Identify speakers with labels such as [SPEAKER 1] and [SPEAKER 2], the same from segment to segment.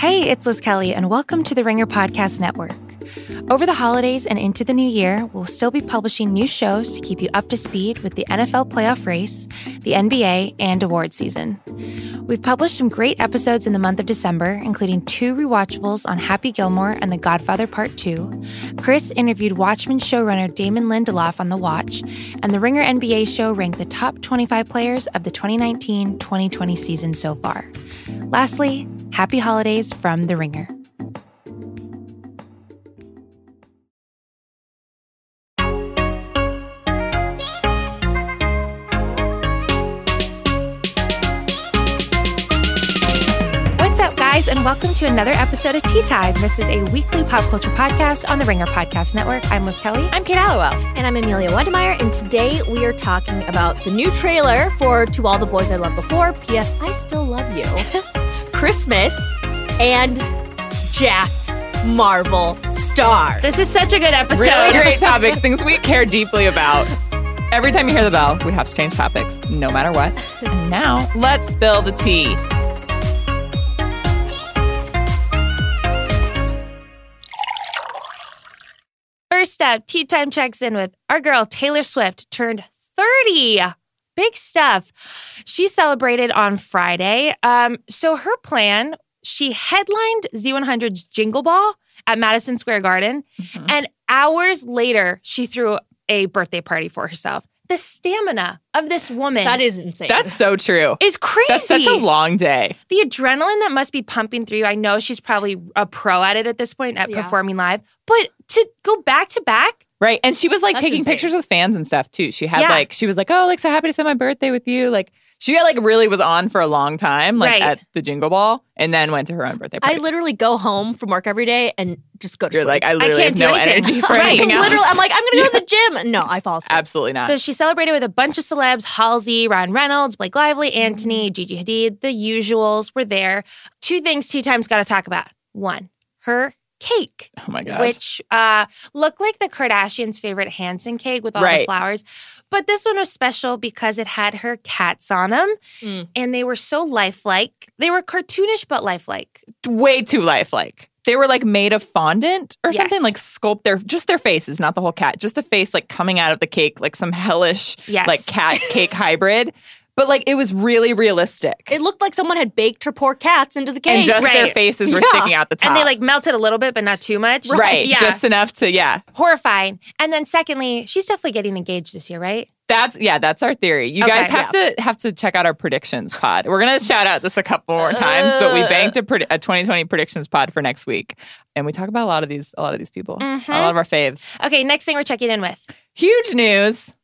[SPEAKER 1] Hey, it's Liz Kelly, and welcome to the Ringer Podcast Network. Over the holidays and into the new year, we'll still be publishing new shows to keep you up to speed with the NFL playoff race, the NBA, and award season. We've published some great episodes in the month of December, including two rewatchables on Happy Gilmore and The Godfather Part 2. Chris interviewed Watchmen showrunner Damon Lindelof on The Watch, and the Ringer NBA show ranked the top 25 players of the 2019 2020 season so far. Lastly, happy holidays from The Ringer. And welcome to another episode of Tea Time. This is a weekly pop culture podcast on the Ringer Podcast Network. I'm Liz Kelly.
[SPEAKER 2] I'm Kate Halliwell.
[SPEAKER 3] And I'm Amelia Wedemeyer, and today we are talking about the new trailer for To All the Boys I Loved Before, P.S. I Still Love You, Christmas, and Jacked Marvel Star.
[SPEAKER 1] This is such a good episode.
[SPEAKER 2] Really great topics, things we care deeply about. Every time you hear the bell, we have to change topics, no matter what. And now, let's spill the tea.
[SPEAKER 1] First up, Tea Time checks in with our girl Taylor Swift turned 30. Big stuff. She celebrated on Friday. Um, so her plan, she headlined Z100's Jingle Ball at Madison Square Garden. And hours later, she threw a birthday party for herself. The stamina of this woman
[SPEAKER 3] That is insane.
[SPEAKER 2] That's so true.
[SPEAKER 1] is crazy.
[SPEAKER 2] That's such a long day.
[SPEAKER 1] the adrenaline that must be pumping through you. I know she's probably a pro at it at this point at
[SPEAKER 3] Yeah.
[SPEAKER 1] performing live, but to go back to back,
[SPEAKER 2] Right. And she was like
[SPEAKER 3] That's
[SPEAKER 2] taking
[SPEAKER 3] insane.
[SPEAKER 2] pictures with fans and stuff too. She had
[SPEAKER 1] Yeah.
[SPEAKER 2] like, she was like, oh, like, so happy to spend my birthday with you. Like, she like really was on for a long time, like
[SPEAKER 1] Right.
[SPEAKER 2] at the Jingle Ball, and then went to her own birthday party.
[SPEAKER 3] I literally go home from work every day and just go to
[SPEAKER 2] You're
[SPEAKER 3] sleep.
[SPEAKER 2] like, I literally
[SPEAKER 1] can't
[SPEAKER 2] have
[SPEAKER 1] do
[SPEAKER 2] no
[SPEAKER 1] anything.
[SPEAKER 2] energy for
[SPEAKER 1] Right.
[SPEAKER 2] anything else.
[SPEAKER 3] literally, I'm like, I'm gonna go to the gym. No, I fall asleep.
[SPEAKER 2] Absolutely not.
[SPEAKER 1] So she celebrated with a bunch of celebs Halsey, Ryan Reynolds, Blake Lively. Anthony, Gigi Hadid. The usuals were there. Two things two Time's got to talk about. One, her cake,
[SPEAKER 2] oh my God.
[SPEAKER 1] which uh, looked like the Kardashians' favorite Hansen cake with all the flowers. But this one was special because it had her cats on them
[SPEAKER 3] Mm.
[SPEAKER 1] and they were so lifelike. They were cartoonish but lifelike.
[SPEAKER 2] way too lifelike. They were like made of fondant or something,
[SPEAKER 1] Yes.
[SPEAKER 2] like sculpt their just their faces, not the whole cat, just the face like coming out of the cake, like some hellish
[SPEAKER 1] Yes.
[SPEAKER 2] like cat cake hybrid. But like it was really realistic.
[SPEAKER 3] It looked like someone had baked her poor cats into the cake.
[SPEAKER 2] and just their faces were
[SPEAKER 3] Yeah.
[SPEAKER 2] sticking out the top.
[SPEAKER 1] And they like melted a little bit, but not too much.
[SPEAKER 2] right,
[SPEAKER 1] Yeah.
[SPEAKER 2] just enough to yeah.
[SPEAKER 1] Horrifying. And then secondly, she's definitely getting engaged this year, right?
[SPEAKER 2] That's yeah, that's our theory. You
[SPEAKER 1] Okay,
[SPEAKER 2] guys have to have to check out our predictions pod. We're gonna shout out this a couple more times, but we
[SPEAKER 3] Uh.
[SPEAKER 2] banked a, pred- a 2020 predictions pod for next week, and we talk about a lot of these a lot of these people,
[SPEAKER 1] Mhm.
[SPEAKER 2] a lot of our faves.
[SPEAKER 1] Okay, next thing we're checking in with.
[SPEAKER 2] Huge news.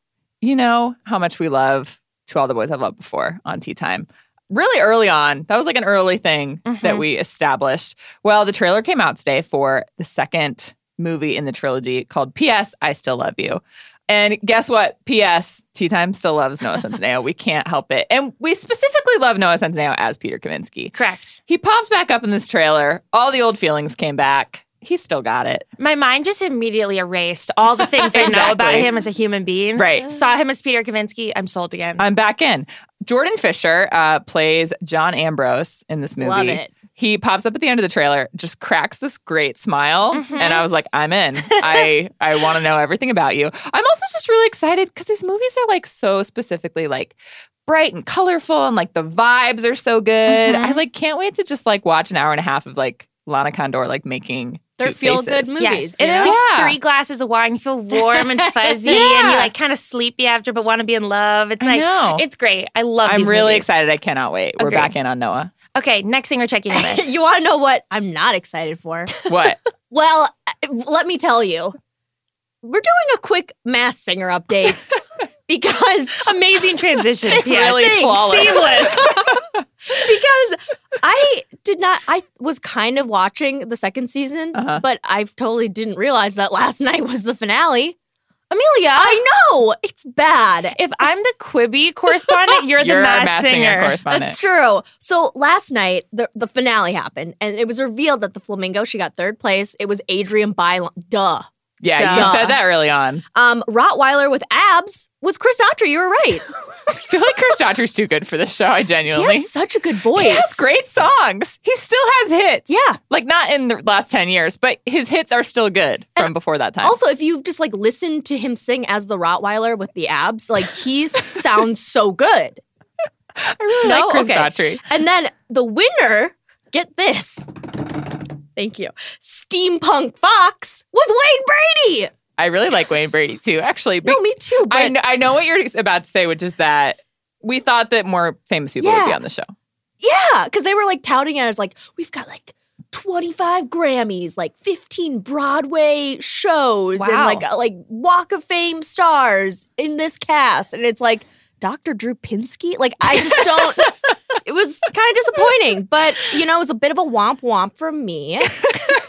[SPEAKER 2] You know how much we love To All the Boys I've Loved Before on Tea Time. Really early on, that was like an early thing that
[SPEAKER 1] Mhm.
[SPEAKER 2] we established. Well, the trailer came out today for the second movie in the trilogy called P.S. I Still Love You. And guess what? P.S. Tea Time still loves Noah Centineo. we can't help it. And we specifically love Noah Centineo as Peter Kavinsky.
[SPEAKER 1] Correct.
[SPEAKER 2] He pops back up in this trailer. All the old feelings came back. He still got it.
[SPEAKER 1] My mind just immediately erased all the things I know about him as a human being.
[SPEAKER 2] Right.
[SPEAKER 1] Saw him as Peter Kavinsky. I'm sold again.
[SPEAKER 2] I'm back in. Jordan Fisher uh, plays John Ambrose in this movie.
[SPEAKER 3] Love it.
[SPEAKER 2] He pops up at the end of the trailer, just cracks this great smile,
[SPEAKER 1] Mhm.
[SPEAKER 2] and I was like, "I'm in. I I want to know everything about you." I'm also just really excited because these movies are like so specifically like bright and colorful, and like the vibes are so good.
[SPEAKER 1] Mhm.
[SPEAKER 2] I like can't wait to just like watch an hour and a half of like Lana Condor like making
[SPEAKER 3] They're
[SPEAKER 2] cute
[SPEAKER 3] feel-good movies.
[SPEAKER 1] yes.
[SPEAKER 3] you
[SPEAKER 1] And then like
[SPEAKER 2] Yeah.
[SPEAKER 1] three glasses of wine, you feel warm and fuzzy and
[SPEAKER 2] Yeah.
[SPEAKER 1] you like kind of sleepy after but want to be in love. It's
[SPEAKER 2] I
[SPEAKER 1] like
[SPEAKER 2] know.
[SPEAKER 1] it's great. I love
[SPEAKER 2] I'm
[SPEAKER 1] these
[SPEAKER 2] really
[SPEAKER 1] movies.
[SPEAKER 2] excited. I cannot wait. We're back in on Noah.
[SPEAKER 1] Okay, next thing we're checking in with.
[SPEAKER 3] you want to know what I'm not excited for?
[SPEAKER 2] What?
[SPEAKER 3] Well, uh, let me tell you, we're doing a quick Masked Singer update because
[SPEAKER 1] Amazing transition. P.S.
[SPEAKER 2] Really flawless.
[SPEAKER 1] Seamless.
[SPEAKER 3] because I did not. I was kind of watching the second season,
[SPEAKER 2] Uh-huh.
[SPEAKER 3] but I totally didn't realize that last night was the finale.
[SPEAKER 1] Amelia,
[SPEAKER 3] I know it's bad.
[SPEAKER 1] if I'm the Quibi correspondent, you're,
[SPEAKER 2] You're
[SPEAKER 1] the
[SPEAKER 2] our
[SPEAKER 1] mass,
[SPEAKER 2] mass singer
[SPEAKER 1] singer.
[SPEAKER 2] correspondent.
[SPEAKER 3] That's true. So last night, the, the finale happened, and it was revealed that the flamingo she got third place. It was Adrienne Bailon. Duh.
[SPEAKER 2] Yeah, you
[SPEAKER 3] Duh.
[SPEAKER 2] said that early on.
[SPEAKER 3] Um, Rottweiler with abs was Chris Daughtry. You were right.
[SPEAKER 2] I feel like Chris Daughtry's too good for this show. I genuinely.
[SPEAKER 3] He has such a good voice.
[SPEAKER 2] He has great songs. He still has hits.
[SPEAKER 3] Yeah.
[SPEAKER 2] Like not in the last 10 years, but his hits are still good from before that time.
[SPEAKER 3] Also, if you just like listen to him sing as the Rottweiler with the abs, like he sounds so good.
[SPEAKER 2] I really
[SPEAKER 3] No?
[SPEAKER 2] like Chris
[SPEAKER 3] Okay.
[SPEAKER 2] Daughtry.
[SPEAKER 3] And then the winner, get this. Thank you. Steampunk Fox was Wayne Brady.
[SPEAKER 2] I really like Wayne Brady too, actually.
[SPEAKER 3] No, me too. But
[SPEAKER 2] I, kn- I know what you're about to say, which is that we thought that more famous people would be on the show.
[SPEAKER 3] yeah, because they were like touting it as like, we've got like 25 Grammys, like 15 Broadway shows, and like uh, like Walk of Fame stars in this cast. And it's like Dr. Drew Pinsky. Like, I just don't. it was kind of disappointing, but you know, it was a bit of a womp womp from me.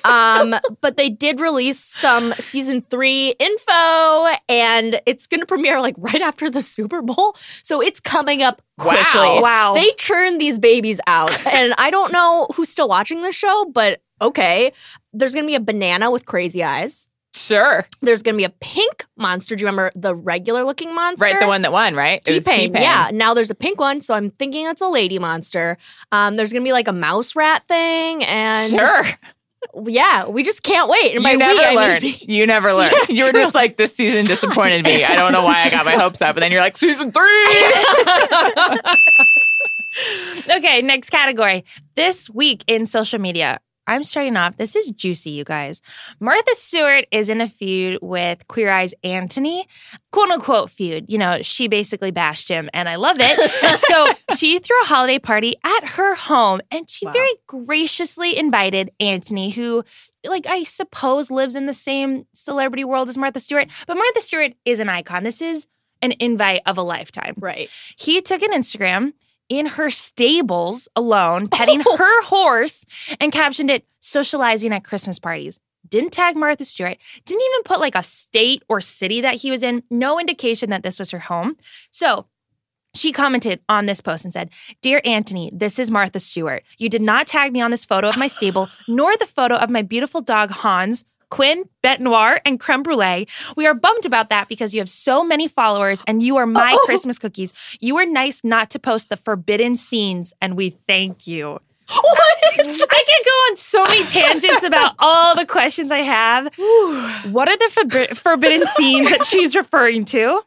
[SPEAKER 3] Um, but they did release some season three info, and it's going to premiere like right after the Super Bowl. So it's coming up quickly.
[SPEAKER 2] Wow.
[SPEAKER 1] Wow.
[SPEAKER 3] They churn these babies out, and I don't know who's still watching this show, but okay. There's going to be a banana with crazy eyes.
[SPEAKER 2] Sure.
[SPEAKER 3] There's going to be a pink monster. Do you remember the regular looking monster?
[SPEAKER 2] Right, the one that won, right? It was
[SPEAKER 3] T-Pain, yeah. Now there's a pink one, so I'm thinking it's a lady monster. Um, there's gonna be like a mouse rat thing, and
[SPEAKER 2] Sure.
[SPEAKER 3] yeah, we just can't wait. And by
[SPEAKER 2] you
[SPEAKER 3] we,
[SPEAKER 2] never
[SPEAKER 3] I mean.
[SPEAKER 2] You never.
[SPEAKER 3] Yeah,
[SPEAKER 2] you were
[SPEAKER 3] true.
[SPEAKER 2] just like, this season disappointed me. I don't know why I got my hopes up. And then you're like, season three.
[SPEAKER 1] Okay, next category. This week in social media, I'm starting off. This is juicy, you guys. Martha Stewart is in a feud with Queer Eye's Anthony, quote unquote feud. You know, she basically bashed him, and I loved it. so she threw a holiday party at her home, and she
[SPEAKER 3] Wow.
[SPEAKER 1] very graciously invited Anthony, who, like, I suppose lives in the same celebrity world as Martha Stewart. But Martha Stewart is an icon. This is an invite of a lifetime.
[SPEAKER 3] Right.
[SPEAKER 1] He took an Instagram in her stables alone, petting her horse, and captioned it socializing at Christmas parties. Didn't tag Martha Stewart, didn't even put like a state or city that he was in, no indication that this was her home. So she commented on this post and said, Dear Anthony, this is Martha Stewart. You did not tag me on this photo of my stable, nor the photo of my beautiful dog, Hans. Quinn, Bête Noire, and Creme Brulee. We are bummed about that because you have so many followers and you are my
[SPEAKER 3] Oh.
[SPEAKER 1] Christmas cookies. You were nice not to post the forbidden scenes, and we thank you.
[SPEAKER 3] What is
[SPEAKER 1] I can go on so many tangents about all the questions I have. What are the forbi- forbidden scenes that she's referring to?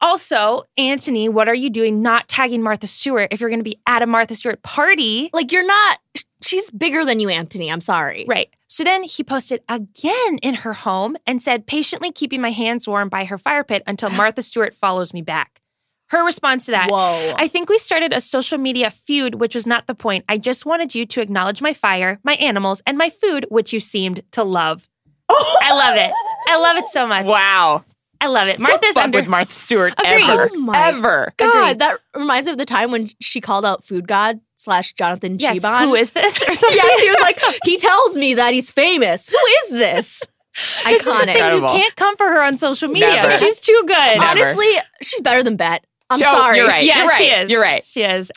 [SPEAKER 1] Also, Anthony, what are you doing not tagging Martha Stewart if you're going to be at a Martha Stewart party?
[SPEAKER 3] like you're not? She's bigger than you, Anthony. I'm sorry.
[SPEAKER 1] Right. So then he posted again in her home and said, patiently keeping my hands warm by her fire pit until Martha Stewart follows me back. Her response to that
[SPEAKER 3] Whoa.
[SPEAKER 1] I think we started a social media feud, which was not the point. I just wanted you to acknowledge my fire, my animals, and my food, which you seemed to love. I love it. I love it so much.
[SPEAKER 2] wow.
[SPEAKER 1] I love it.
[SPEAKER 2] Don't
[SPEAKER 1] Martha's
[SPEAKER 2] fuck
[SPEAKER 1] under.
[SPEAKER 2] with Martha Stewart
[SPEAKER 1] Agreed.
[SPEAKER 2] ever.
[SPEAKER 3] Oh my
[SPEAKER 2] ever.
[SPEAKER 3] God,
[SPEAKER 1] Agreed.
[SPEAKER 3] that reminds me of the time when she called out Food God slash Jonathan
[SPEAKER 1] yes,
[SPEAKER 3] Cheban.
[SPEAKER 1] who is this or something?
[SPEAKER 3] yeah, she was like, he tells me that he's famous. Who is this?
[SPEAKER 1] This is the
[SPEAKER 3] Iconic.
[SPEAKER 1] You can't come for her on social media.
[SPEAKER 2] Never.
[SPEAKER 1] She's too good.
[SPEAKER 2] Never.
[SPEAKER 3] Honestly, she's better than Bet. I'm
[SPEAKER 2] Joe,
[SPEAKER 3] sorry.
[SPEAKER 2] you're right.
[SPEAKER 1] Yeah,
[SPEAKER 2] You're
[SPEAKER 1] she is.
[SPEAKER 2] You're right.
[SPEAKER 1] She is.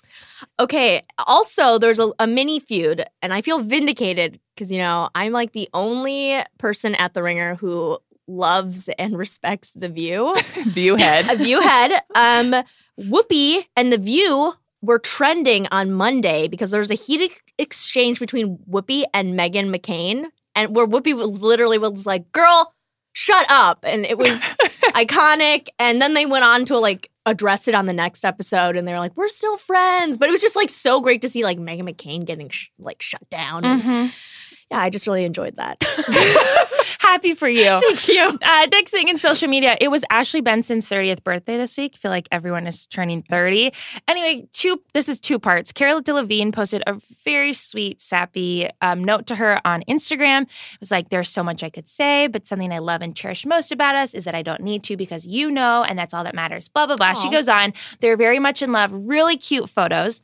[SPEAKER 3] Okay. Also, there's a, a mini feud, and I feel vindicated because, you know, I'm like the only person at The Ringer who loves and respects The View.
[SPEAKER 2] Viewhead.
[SPEAKER 3] a View head. Um, Whoopi and The View were trending on Monday because there was a heated exchange between Whoopi and Meghan McCain, and where Whoopi was literally was like, "Girl, shut up," and it was iconic. And then they went on to like address it on the next episode, and they were like, "We're still friends," but it was just like so great to see like Meghan McCain getting sh- like shut down. And,
[SPEAKER 1] Mhm.
[SPEAKER 3] Yeah, I just really enjoyed that.
[SPEAKER 1] Happy for you.
[SPEAKER 3] Thank you.
[SPEAKER 1] Uh, next thing in social media, it was Ashley Benson's 30th birthday this week. I feel like everyone is turning 30. Anyway, two. This is two parts. Cara Delevingne posted a very sweet, sappy um, note to her on Instagram. It was like, "There's so much I could say, but something I love and cherish most about us is that I don't need to because you know, and that's all that matters." Blah blah blah. She goes on. They're very much in love. Really cute photos.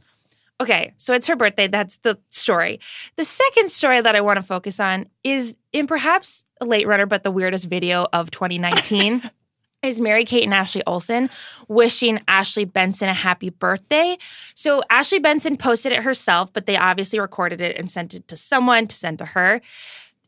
[SPEAKER 1] Okay, so it's her birthday. That's the story. The second story that I want to focus on is in perhaps a late runner, but the weirdest video of 2019 is Mary Kate and Ashley Olsen wishing Ashley Benson a happy birthday. So Ashley Benson posted it herself, but they obviously recorded it and sent it to someone to send to her.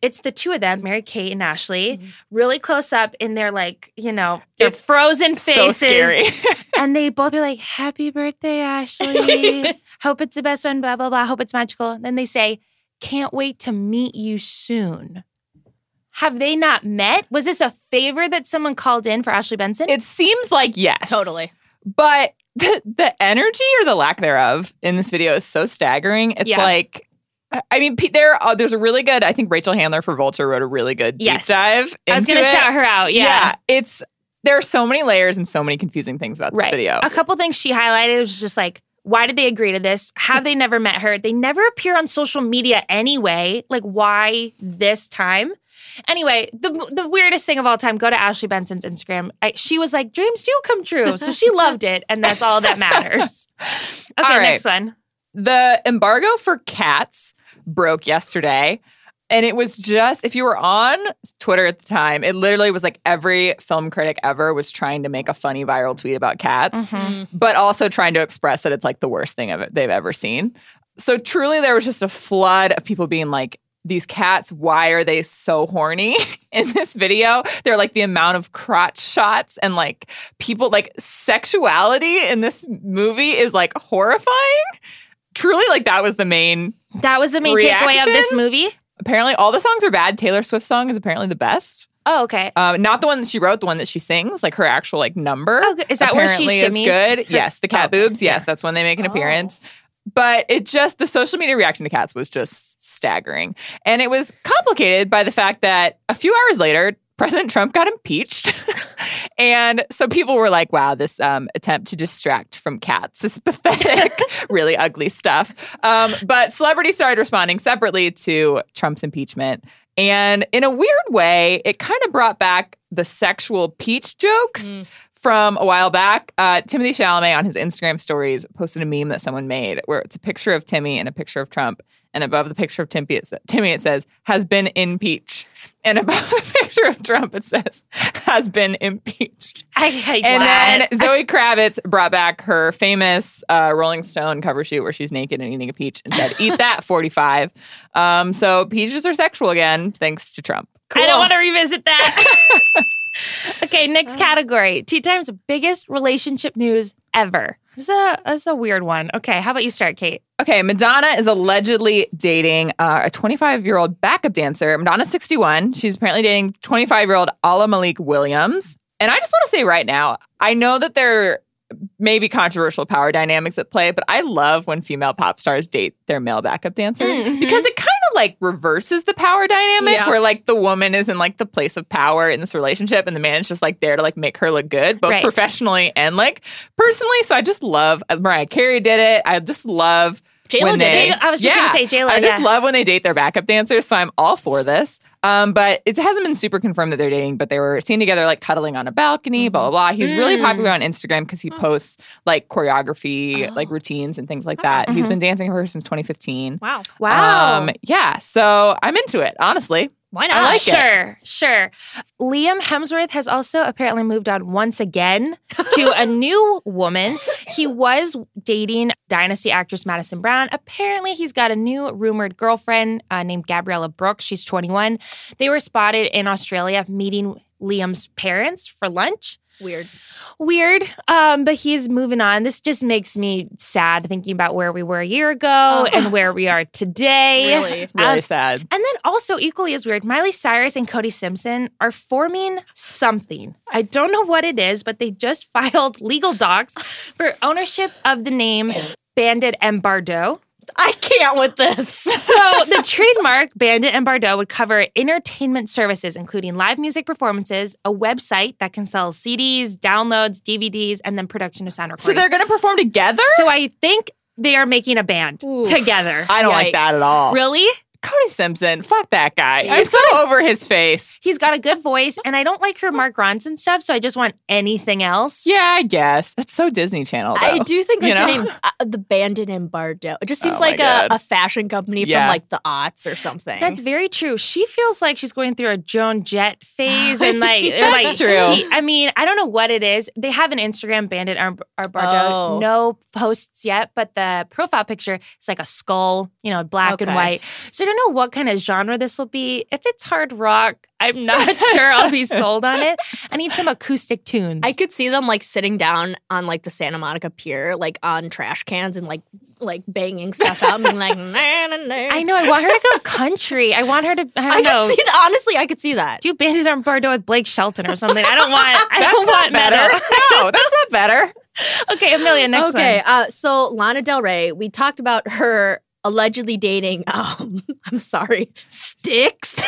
[SPEAKER 1] it's the two of them, Mary Kate and Ashley,
[SPEAKER 3] Mhm.
[SPEAKER 1] really close up in their like, you know, their
[SPEAKER 2] It's
[SPEAKER 1] frozen
[SPEAKER 2] so
[SPEAKER 1] faces.
[SPEAKER 2] scary.
[SPEAKER 1] and they both are like, Happy birthday, Ashley. Hope it's the best one, blah, blah, blah. Hope it's magical. Then they say, Can't wait to meet you soon. Have they not met? Was this a favor that someone called in for Ashley Benson?
[SPEAKER 2] it seems like yes.
[SPEAKER 3] Totally.
[SPEAKER 2] But the, the energy or the lack thereof in this video is so staggering. It's
[SPEAKER 1] Yeah.
[SPEAKER 2] like, I mean, there uh, there's a really good. I think Rachel Handler for Vulture wrote a really good deep
[SPEAKER 1] Yes.
[SPEAKER 2] dive.
[SPEAKER 1] I was going to shout her out. Yeah.
[SPEAKER 2] it's there are so many layers and so many confusing things about this
[SPEAKER 1] Right.
[SPEAKER 2] video.
[SPEAKER 1] A couple things she highlighted was just like, why did they agree to this? Have they never met her? They never appear on social media anyway. Like, why this time? Anyway, the the weirdest thing of all time. Go to Ashley Benson's Instagram. I, she was like, "Dreams do come true," so she loved it, and that's all that matters. Okay,
[SPEAKER 2] right.
[SPEAKER 1] next one.
[SPEAKER 2] The embargo for cats broke yesterday. And it was just, if you were on Twitter at the time, it literally was like every film critic ever was trying to make a funny viral tweet about cats,
[SPEAKER 1] Mhm.
[SPEAKER 2] but also trying to express that it's like the worst thing of it they've ever seen. So truly, there was just a flood of people being like, these cats, why are they so horny in this video? They're like the amount of crotch shots and like people, like sexuality in this movie is like horrifying. Truly, like that was the main
[SPEAKER 1] That was the main takeaway of this movie.
[SPEAKER 2] Apparently all the songs are bad. Taylor Swift's song is apparently the best.
[SPEAKER 1] Oh, okay.
[SPEAKER 2] Um, not the one that she wrote, the one that she sings, like her actual like number.
[SPEAKER 1] Oh. Is that where she
[SPEAKER 2] is good.
[SPEAKER 1] her-
[SPEAKER 2] yes, the cat
[SPEAKER 1] Oh,
[SPEAKER 2] boobs. Yes,
[SPEAKER 1] Yeah.
[SPEAKER 2] that's when they make an
[SPEAKER 3] Oh.
[SPEAKER 2] appearance. But it just the social media reaction to cats was just staggering, and it was complicated by the fact that a few hours later, President Trump got impeached, and so people were like, "Wow, this um, attempt to distract from cats is pathetic, really ugly stuff." Um, but celebrities started responding separately to Trump's impeachment. And in a weird way, it kind of brought back the sexual peach jokes
[SPEAKER 3] Mm.
[SPEAKER 2] from a while back. Uh, Timothée Chalamet on his Instagram stories posted a meme that someone made where it's a picture of Timmy and a picture of Trump. And above the picture of Timmy, it, sa- Timmy, it says, has been impeached. And above the picture of Trump, it says, has been impeached.
[SPEAKER 1] I, I
[SPEAKER 2] And
[SPEAKER 1] wow.
[SPEAKER 2] then Zoe Kravitz brought back her famous uh, Rolling Stone cover shoot where she's naked and eating a peach and said, eat that, 45. Um, so peaches are sexual again, thanks to Trump.
[SPEAKER 1] I don't want to revisit that. okay, next category. Tea Time's biggest relationship news ever. This is a, this is a weird one. Okay, how about you start, Kate?
[SPEAKER 2] Okay, Madonna is allegedly dating uh, a 25 year old backup dancer. Madonna's 61. She's apparently dating 25 year old Ahlamalik Williams. And I just want to say right now, I know that there may be controversial power dynamics at play, but I love when female pop stars date their male backup dancers
[SPEAKER 1] Mhm.
[SPEAKER 2] because it kind of like reverses the power dynamic
[SPEAKER 3] Yeah.
[SPEAKER 2] where like the woman is in like the place of power in this relationship and the man is just like there to like make her look good, both
[SPEAKER 1] Right.
[SPEAKER 2] professionally and like personally. So I just love uh, Mariah Carey did it. I just love
[SPEAKER 3] J-Lo
[SPEAKER 2] when
[SPEAKER 3] did
[SPEAKER 2] they-
[SPEAKER 3] it.
[SPEAKER 1] J- I was just
[SPEAKER 2] Yeah.
[SPEAKER 1] gonna say J-Lo,
[SPEAKER 2] I just
[SPEAKER 1] yeah.
[SPEAKER 2] love when they date their backup dancers, so I'm all for this. Um, but it hasn't been super confirmed that they're dating, but they were seen together like cuddling on a balcony, blah blah blah. He's really
[SPEAKER 1] Mm.
[SPEAKER 2] popular on Instagram because he
[SPEAKER 3] Oh.
[SPEAKER 2] posts like choreography,
[SPEAKER 3] Oh.
[SPEAKER 2] like routines and things like that. He's
[SPEAKER 1] Mhm.
[SPEAKER 2] been dancing for her since 2015.
[SPEAKER 3] Wow.
[SPEAKER 1] Wow.
[SPEAKER 2] Um, yeah, so I'm into it, honestly.
[SPEAKER 3] Why not?
[SPEAKER 2] like it.
[SPEAKER 1] sure, sure. Liam Hemsworth has also apparently moved on once again to a new woman. He was dating Dynasty actress Maddison Brown. Apparently, he's got a new rumored girlfriend uh, named Gabriella Brooks. She's 21. They were spotted in Australia meeting Liam's parents for lunch.
[SPEAKER 3] Weird.
[SPEAKER 1] Weird, um, but he's moving on. This just makes me sad thinking about where we were a year ago
[SPEAKER 3] Oh.
[SPEAKER 1] and where we are today.
[SPEAKER 3] Really?
[SPEAKER 2] Really
[SPEAKER 1] Um,
[SPEAKER 2] sad.
[SPEAKER 1] and then also equally as weird, Miley Cyrus and Cody Simpson are forming something. I don't know what it is, but they just filed legal docs for ownership of the name Bandit and Bardot.
[SPEAKER 3] I can't with this.
[SPEAKER 1] So the trademark Bandit and Bardot would cover entertainment services, including live music performances, a website that can sell CDs, downloads, DVDs, and then production of sound recordings.
[SPEAKER 2] So they're gonna perform together?
[SPEAKER 1] So I think they are making a band
[SPEAKER 3] Oof.
[SPEAKER 1] together.
[SPEAKER 2] I don't like that at all.
[SPEAKER 1] Really?
[SPEAKER 2] Cody Simpson, fuck that guy.
[SPEAKER 3] Yeah.
[SPEAKER 2] I'm so over his face.
[SPEAKER 1] He's got a good voice, and I don't like her Mark Ronson stuff, so I just want anything else.
[SPEAKER 2] Yeah, I guess. That's so Disney Channel.
[SPEAKER 3] I do think like
[SPEAKER 2] you know?
[SPEAKER 3] the name uh, the Bandit and Bardot. It just seems
[SPEAKER 2] Oh
[SPEAKER 3] like a, a fashion company
[SPEAKER 2] Yeah.
[SPEAKER 3] from like the aughts or something.
[SPEAKER 1] That's very true. She feels like she's going through a Joan Jett phase, and like,
[SPEAKER 2] That's
[SPEAKER 1] like
[SPEAKER 2] true.
[SPEAKER 1] he- I mean, I don't know what it is. They have an Instagram bandit or, or Bardot.
[SPEAKER 3] Oh.
[SPEAKER 1] No posts yet, but the profile picture is like a skull, you know, black and white. So I don't don't know what kind of genre this will be. If it's hard rock, I'm not sure I'll be sold on it. I need some acoustic tunes.
[SPEAKER 3] I could see them like sitting down on like the Santa Monica Pier, like on trash cans and like like banging stuff out and being like, nah, nah, nah.
[SPEAKER 1] I know. I want her to go country. I want her to. I
[SPEAKER 3] I
[SPEAKER 1] know.
[SPEAKER 3] could see that. Honestly, I could see that.
[SPEAKER 1] do Bandit on Bardot with Blake Shelton or something. I don't want. I
[SPEAKER 2] That's
[SPEAKER 1] don't
[SPEAKER 2] not
[SPEAKER 1] want
[SPEAKER 2] better.
[SPEAKER 1] better.
[SPEAKER 2] no, that's not better.
[SPEAKER 1] okay, Amelia. Next
[SPEAKER 3] okay,
[SPEAKER 1] one.
[SPEAKER 3] Okay, uh, so Lana Del Rey, we talked about her allegedly dating. Um, I'm sorry, Sticks.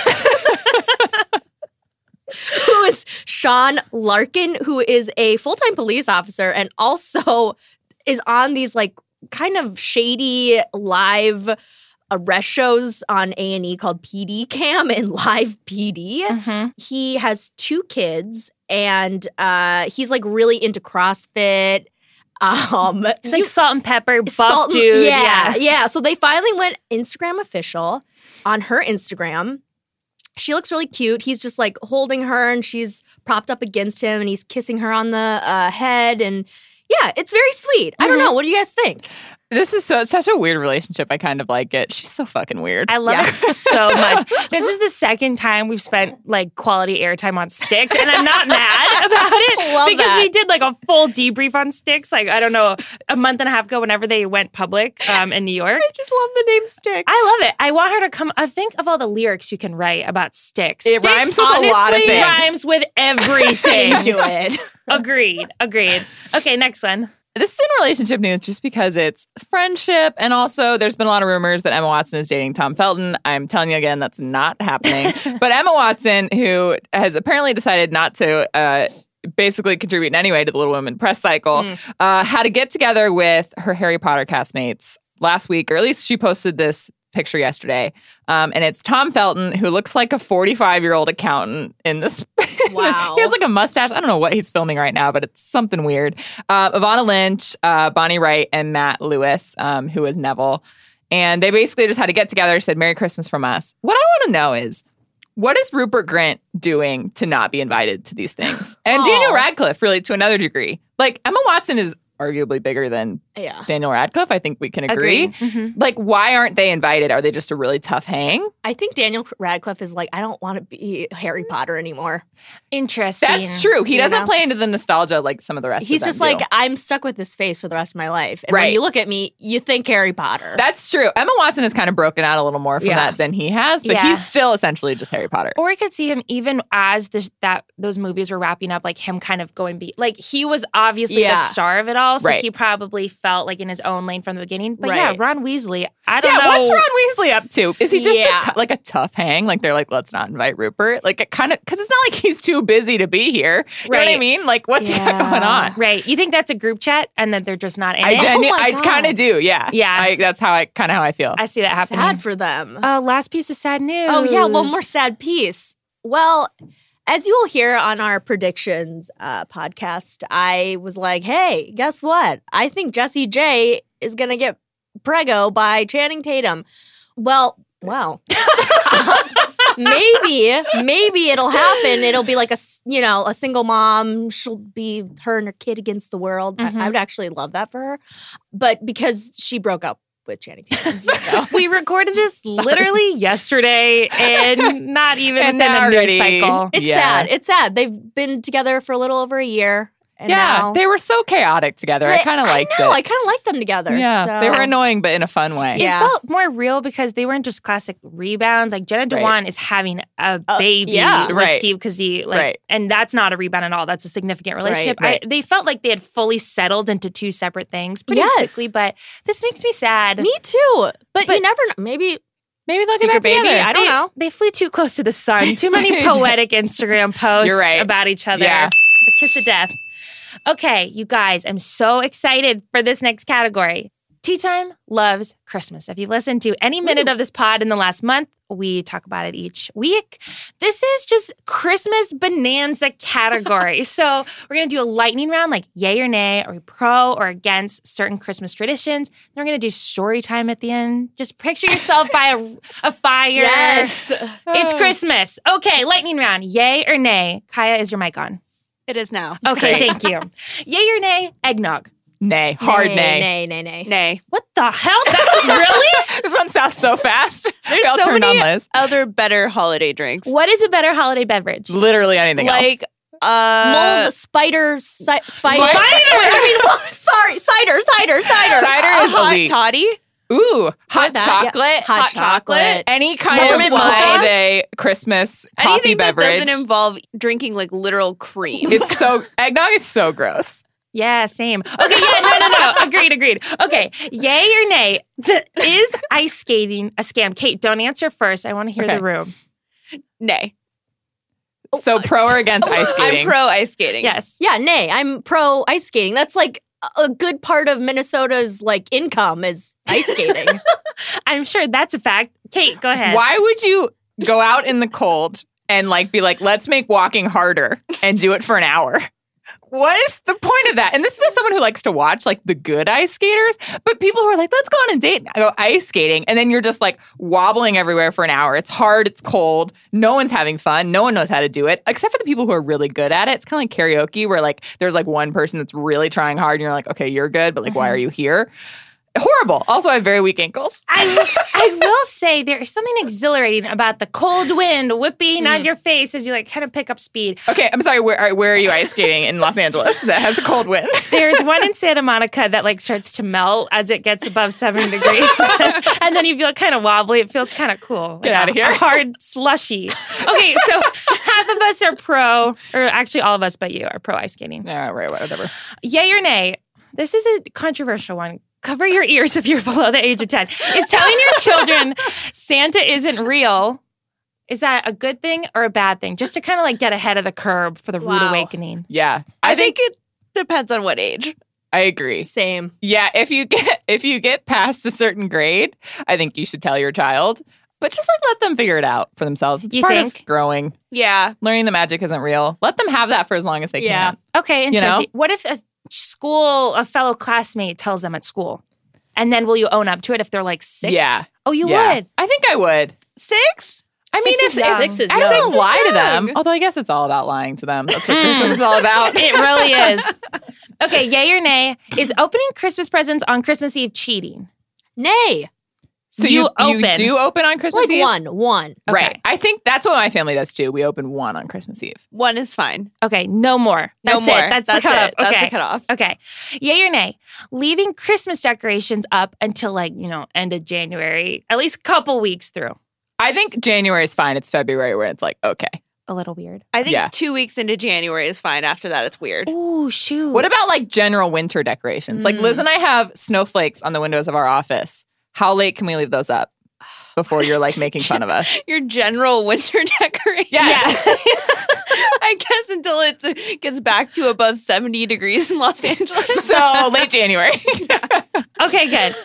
[SPEAKER 3] who is Sean Larkin, who is a full time police officer and also is on these like kind of shady live arrest shows on A and E called PD Cam and Live PD.
[SPEAKER 1] Mhm.
[SPEAKER 3] He has two kids and uh, he's like really into CrossFit. Um,
[SPEAKER 1] He's like
[SPEAKER 3] you-
[SPEAKER 1] salt and pepper buff
[SPEAKER 3] Salt and-
[SPEAKER 1] dude.
[SPEAKER 3] Yeah, yeah. So they finally went Instagram official on her Instagram. She looks really cute. He's just like holding her and she's propped up against him and he's kissing her on the uh, head. And yeah, it's very sweet. I
[SPEAKER 1] Mm-hmm.
[SPEAKER 3] don't know. What do you guys think?
[SPEAKER 2] This is so such a weird relationship. I kind of like it. She's so fucking weird.
[SPEAKER 1] I love
[SPEAKER 3] Yeah.
[SPEAKER 1] it so much. This is the second time we've spent like quality airtime on sticks, and I'm not mad about it because
[SPEAKER 3] that.
[SPEAKER 1] we did like a full debrief on sticks. Like I don't know, a month and a half ago, whenever they went public um, in New York.
[SPEAKER 3] I just love the name Sticks.
[SPEAKER 1] I love it. I want her to come. I think of all the lyrics you can write about sticks.
[SPEAKER 2] It
[SPEAKER 1] Sticks
[SPEAKER 2] rhymes with a lot of things.
[SPEAKER 1] Rhymes with everything.
[SPEAKER 3] into it.
[SPEAKER 1] agreed. Agreed. Okay, next one.
[SPEAKER 2] This is in relationship news just because it's friendship and also there's been a lot of rumors that Emma Watson is dating Tom Felton. I'm telling you again, that's not happening. but Emma Watson, who has apparently decided not to uh, basically contribute in any way to the Little Women press cycle, uh, had to get together with her Harry Potter castmates last week, or at least she posted this picture yesterday. Um, and it's Tom Felton, who looks like a 45 year old accountant in this.
[SPEAKER 3] Wow.
[SPEAKER 2] he has like a mustache. I don't know what he's filming right now, but it's something weird. Uh, Evanna Lynch, uh, Bonnie Wright, and Matt Lewis, um, who is Neville. And they basically just had to get together, said, Merry Christmas from us. What I want to know is, what is Rupert Grint doing to not be invited to these things? And. Daniel Radcliffe, really, to another degree. Like, Emma Watson is arguably bigger than
[SPEAKER 3] Yeah.
[SPEAKER 2] Daniel Radcliffe. I think we can agree.
[SPEAKER 1] Agreed. Mhm.
[SPEAKER 2] Like, why aren't they invited? Are they just a really tough hang?
[SPEAKER 3] I think Daniel Radcliffe is like, I don't want to be Harry Potter anymore.
[SPEAKER 1] Interesting.
[SPEAKER 2] That's true. He
[SPEAKER 3] You
[SPEAKER 2] doesn't
[SPEAKER 3] know?
[SPEAKER 2] play into the nostalgia like some of the rest
[SPEAKER 3] He's
[SPEAKER 2] of them
[SPEAKER 3] just like,
[SPEAKER 2] do.
[SPEAKER 3] I'm stuck with this face for the rest of my life. And when you look at me, you think Harry Potter.
[SPEAKER 2] That's true. Emma Watson has kind of broken out a little more from
[SPEAKER 3] Yeah.
[SPEAKER 2] that than he has, but
[SPEAKER 1] Yeah.
[SPEAKER 2] he's still essentially just Harry Potter.
[SPEAKER 1] Or I could see him even as this, that those movies were wrapping up, like him kind of going be like he was obviously
[SPEAKER 3] Yeah.
[SPEAKER 1] the star of it all, so
[SPEAKER 2] Right.
[SPEAKER 1] he probably felt like in his own lane from the beginning. But yeah, Ron Weasley, I don't
[SPEAKER 2] Yeah,
[SPEAKER 1] know.
[SPEAKER 2] what's Ron Weasley up to? Is he just
[SPEAKER 3] Yeah.
[SPEAKER 2] tou- like a tough hang? Like they're like, let's not invite Rupert. Like it kind of because it's not like he's too busy to be here. You know what I
[SPEAKER 1] Right.
[SPEAKER 2] mean? Like what's he got
[SPEAKER 3] Yeah.
[SPEAKER 2] going on?
[SPEAKER 1] Right? You think that's a group chat and that they're just not in
[SPEAKER 2] I
[SPEAKER 1] it?
[SPEAKER 2] genu-
[SPEAKER 3] my
[SPEAKER 2] I kind of do. Yeah,
[SPEAKER 1] Yeah.
[SPEAKER 2] I, that's how I kind of how I feel.
[SPEAKER 1] I see that happening.
[SPEAKER 3] Sad for them.
[SPEAKER 1] Uh, last piece of sad news.
[SPEAKER 3] Oh, yeah, one more sad piece. Well, as you will hear on our predictions uh, podcast, I was like, hey, guess what? I think Jessie J is going to get prego by Channing Tatum. Well, well. maybe, maybe it'll happen. It'll be like a, you know, a single mom. She'll be her and her kid against the world. I-
[SPEAKER 1] Mhm.
[SPEAKER 3] I, would actually love that for her. But because she broke up with Channing Tatum. So.
[SPEAKER 1] We recorded this literally yesterday and not even
[SPEAKER 2] And
[SPEAKER 1] within
[SPEAKER 2] now
[SPEAKER 1] a news cycle.
[SPEAKER 3] It's
[SPEAKER 2] Yeah.
[SPEAKER 3] sad. It's sad. They've been together for a little over a year. And
[SPEAKER 2] yeah,
[SPEAKER 3] now,
[SPEAKER 2] they were so chaotic together. I kind of liked
[SPEAKER 3] I know.
[SPEAKER 2] it.
[SPEAKER 3] I kind of liked them together.
[SPEAKER 2] yeah,
[SPEAKER 3] so.
[SPEAKER 2] they were annoying, but in a fun way.
[SPEAKER 3] Yeah.
[SPEAKER 1] It felt more real because they weren't just classic rebounds. Like Jenna Dewan is having a
[SPEAKER 3] Uh,
[SPEAKER 1] baby
[SPEAKER 3] yeah.
[SPEAKER 1] with
[SPEAKER 2] Right.
[SPEAKER 1] Steve Kazee, like,
[SPEAKER 2] Right.
[SPEAKER 1] and that's not a rebound at all. That's a significant relationship.
[SPEAKER 2] right.
[SPEAKER 1] I, they felt like they had fully settled into two separate things pretty
[SPEAKER 3] Yes.
[SPEAKER 1] quickly, but this makes me sad.
[SPEAKER 3] Me too. But,
[SPEAKER 1] But-
[SPEAKER 3] you never know. Maybe
[SPEAKER 2] Maybe they'll get back
[SPEAKER 3] baby.
[SPEAKER 2] together.
[SPEAKER 3] I don't
[SPEAKER 1] They-
[SPEAKER 3] know.
[SPEAKER 1] They flew too close to the sun. Too many poetic Instagram posts
[SPEAKER 2] You're right.
[SPEAKER 1] about each other.
[SPEAKER 2] Yeah.
[SPEAKER 1] The kiss of death. Okay, you guys, I'm so excited for this next category. Tea Time loves Christmas. If you've listened to any minute of this pod in the last month, we talk about it each week. This is just Christmas bonanza category. so we're gonna do a lightning round, like yay or nay, are we pro or against certain Christmas traditions? Then we're gonna do story time at the end. Just picture yourself by a, a fire.
[SPEAKER 3] yes.
[SPEAKER 1] It's oh. Christmas. Okay, lightning round. Yay or nay? Kaya, is your mic on?
[SPEAKER 4] It is now.
[SPEAKER 1] Okay, thank you. Yay or nay? Eggnog.
[SPEAKER 2] Nay. Hard nay.
[SPEAKER 3] Nay, nay, nay.
[SPEAKER 4] Nay.
[SPEAKER 1] What the hell? That, really?
[SPEAKER 2] This one sounds so fast.
[SPEAKER 4] There's
[SPEAKER 2] we all
[SPEAKER 4] so
[SPEAKER 2] turned
[SPEAKER 4] many
[SPEAKER 2] on Liz.
[SPEAKER 4] other better holiday drinks.
[SPEAKER 1] What is a better holiday beverage?
[SPEAKER 2] Literally anything
[SPEAKER 4] Like
[SPEAKER 2] else.
[SPEAKER 4] uh
[SPEAKER 3] Mold, spider, ci- spider.
[SPEAKER 2] Cider?
[SPEAKER 3] I mean, sorry, cider, cider, cider.
[SPEAKER 2] Cider
[SPEAKER 4] a
[SPEAKER 2] is
[SPEAKER 4] hot
[SPEAKER 2] elite.
[SPEAKER 4] toddy.
[SPEAKER 2] Ooh, hot
[SPEAKER 3] that, yeah.
[SPEAKER 2] chocolate.
[SPEAKER 3] Hot chocolate.
[SPEAKER 2] Any kind
[SPEAKER 3] Peppermint
[SPEAKER 2] of
[SPEAKER 3] mocha?
[SPEAKER 2] holiday Christmas coffee
[SPEAKER 4] Anything
[SPEAKER 2] beverage.
[SPEAKER 4] that doesn't involve drinking like literal cream.
[SPEAKER 2] it's so eggnog is so gross.
[SPEAKER 1] Yeah, same. Okay, yeah, no, no, no. Agreed, agreed. Okay, yay or nay? The, is ice skating a scam? Kate, don't answer first. I want to hear
[SPEAKER 2] Okay.
[SPEAKER 1] the room.
[SPEAKER 4] Nay.
[SPEAKER 2] Oh, so pro or against ice skating?
[SPEAKER 4] I'm pro ice skating.
[SPEAKER 1] Yes.
[SPEAKER 3] Yeah, nay. I'm pro ice skating. That's like a- a good part of Minnesota's like income is ice skating.
[SPEAKER 1] I'm sure that's a fact. Kate, go ahead.
[SPEAKER 2] Why would you go out in the cold and like be like, let's make walking harder and do it for an hour? What is the point of that? And this is someone who likes to watch like the good ice skaters, but people who are like, let's go on a date and go ice skating. And then you're just like wobbling everywhere for an hour. It's hard, it's cold. No one's having fun. No one knows how to do it, except for the people who are really good at it. It's kind of like karaoke where like there's like one person that's really trying hard and you're like, okay, you're good, but like, why mm-hmm. are you here? Horrible. Also, I have very weak ankles.
[SPEAKER 1] I, I will say there is something exhilarating about the cold wind whipping on mm. your face as you like kind of pick up speed.
[SPEAKER 2] Okay, I'm sorry. Where, where are you ice skating in Los Angeles that has a cold wind?
[SPEAKER 1] There's one in Santa Monica that like starts to melt as it gets above seven degrees. and then you feel kind of wobbly. It feels kind of cool.
[SPEAKER 2] Get
[SPEAKER 1] Like
[SPEAKER 2] outta
[SPEAKER 1] a-
[SPEAKER 2] here.
[SPEAKER 1] Hard slushy. Okay, so half of us are pro, or actually all of us but you are pro ice skating.
[SPEAKER 2] Yeah, right, whatever.
[SPEAKER 1] Yay or nay? This is a controversial one. Cover your ears if you're below the age of 10. Is telling your children Santa isn't real, is that a good thing or a bad thing? Just to kind of like get ahead of the curb for the rude
[SPEAKER 3] Wow.
[SPEAKER 1] awakening.
[SPEAKER 2] Yeah,
[SPEAKER 4] I, think, it depends on what age.
[SPEAKER 2] I agree.
[SPEAKER 3] Same.
[SPEAKER 2] Yeah, if you get if you get past a certain grade, I think you should tell your child. But just like let them figure it out for themselves. It's
[SPEAKER 1] You
[SPEAKER 2] part
[SPEAKER 1] think?
[SPEAKER 2] of growing.
[SPEAKER 4] Yeah.
[SPEAKER 2] Learning the magic isn't real. Let them have that for as long as they can.
[SPEAKER 3] Yeah.
[SPEAKER 2] can.
[SPEAKER 1] Okay,
[SPEAKER 2] You know?
[SPEAKER 1] interesting. What if a school, a fellow classmate tells them at school? And then will you own up to it if they're like six?
[SPEAKER 2] Yeah.
[SPEAKER 1] Oh, you
[SPEAKER 2] Yeah.
[SPEAKER 1] would.
[SPEAKER 2] I think I would.
[SPEAKER 4] Six?
[SPEAKER 2] I mean,
[SPEAKER 1] Six
[SPEAKER 2] if
[SPEAKER 1] is young.
[SPEAKER 3] Six is
[SPEAKER 2] I don't
[SPEAKER 3] young.
[SPEAKER 2] know lie to them. Although I guess it's all about lying to them. That's what mm. Christmas is all about.
[SPEAKER 1] It really is. Okay, yay or nay? Is opening Christmas presents on Christmas Eve cheating?
[SPEAKER 3] Nay.
[SPEAKER 2] So
[SPEAKER 1] You
[SPEAKER 2] you, you, do open on Christmas Eve.
[SPEAKER 3] Like
[SPEAKER 2] Eve?
[SPEAKER 3] one, one.
[SPEAKER 2] Right. I think that's what my family does too. We open one on Christmas Eve.
[SPEAKER 4] One is fine.
[SPEAKER 1] Okay, no more.
[SPEAKER 4] No
[SPEAKER 1] That's
[SPEAKER 4] more.
[SPEAKER 1] it. That's,
[SPEAKER 4] That's
[SPEAKER 1] the cutoff.
[SPEAKER 4] it. That's
[SPEAKER 1] okay.
[SPEAKER 4] the cutoff.
[SPEAKER 1] Okay. Yay or nay? Leaving Christmas decorations up until like, you know, end of January, at least a couple weeks through.
[SPEAKER 2] I think January is fine. It's February where it's like, okay.
[SPEAKER 1] A little weird.
[SPEAKER 4] I think
[SPEAKER 2] Yeah.
[SPEAKER 4] two weeks into January is fine. After that, it's weird.
[SPEAKER 1] Ooh, shoot.
[SPEAKER 2] What about like general winter decorations? Like
[SPEAKER 3] Mm.
[SPEAKER 2] Liz and I have snowflakes on the windows of our office. How late can we leave those up before you're like making fun of us?
[SPEAKER 4] Your general winter decoration.
[SPEAKER 2] Yes.
[SPEAKER 4] I guess until it gets back to above 70 degrees in Los Angeles.
[SPEAKER 2] so late January.
[SPEAKER 1] Okay, good.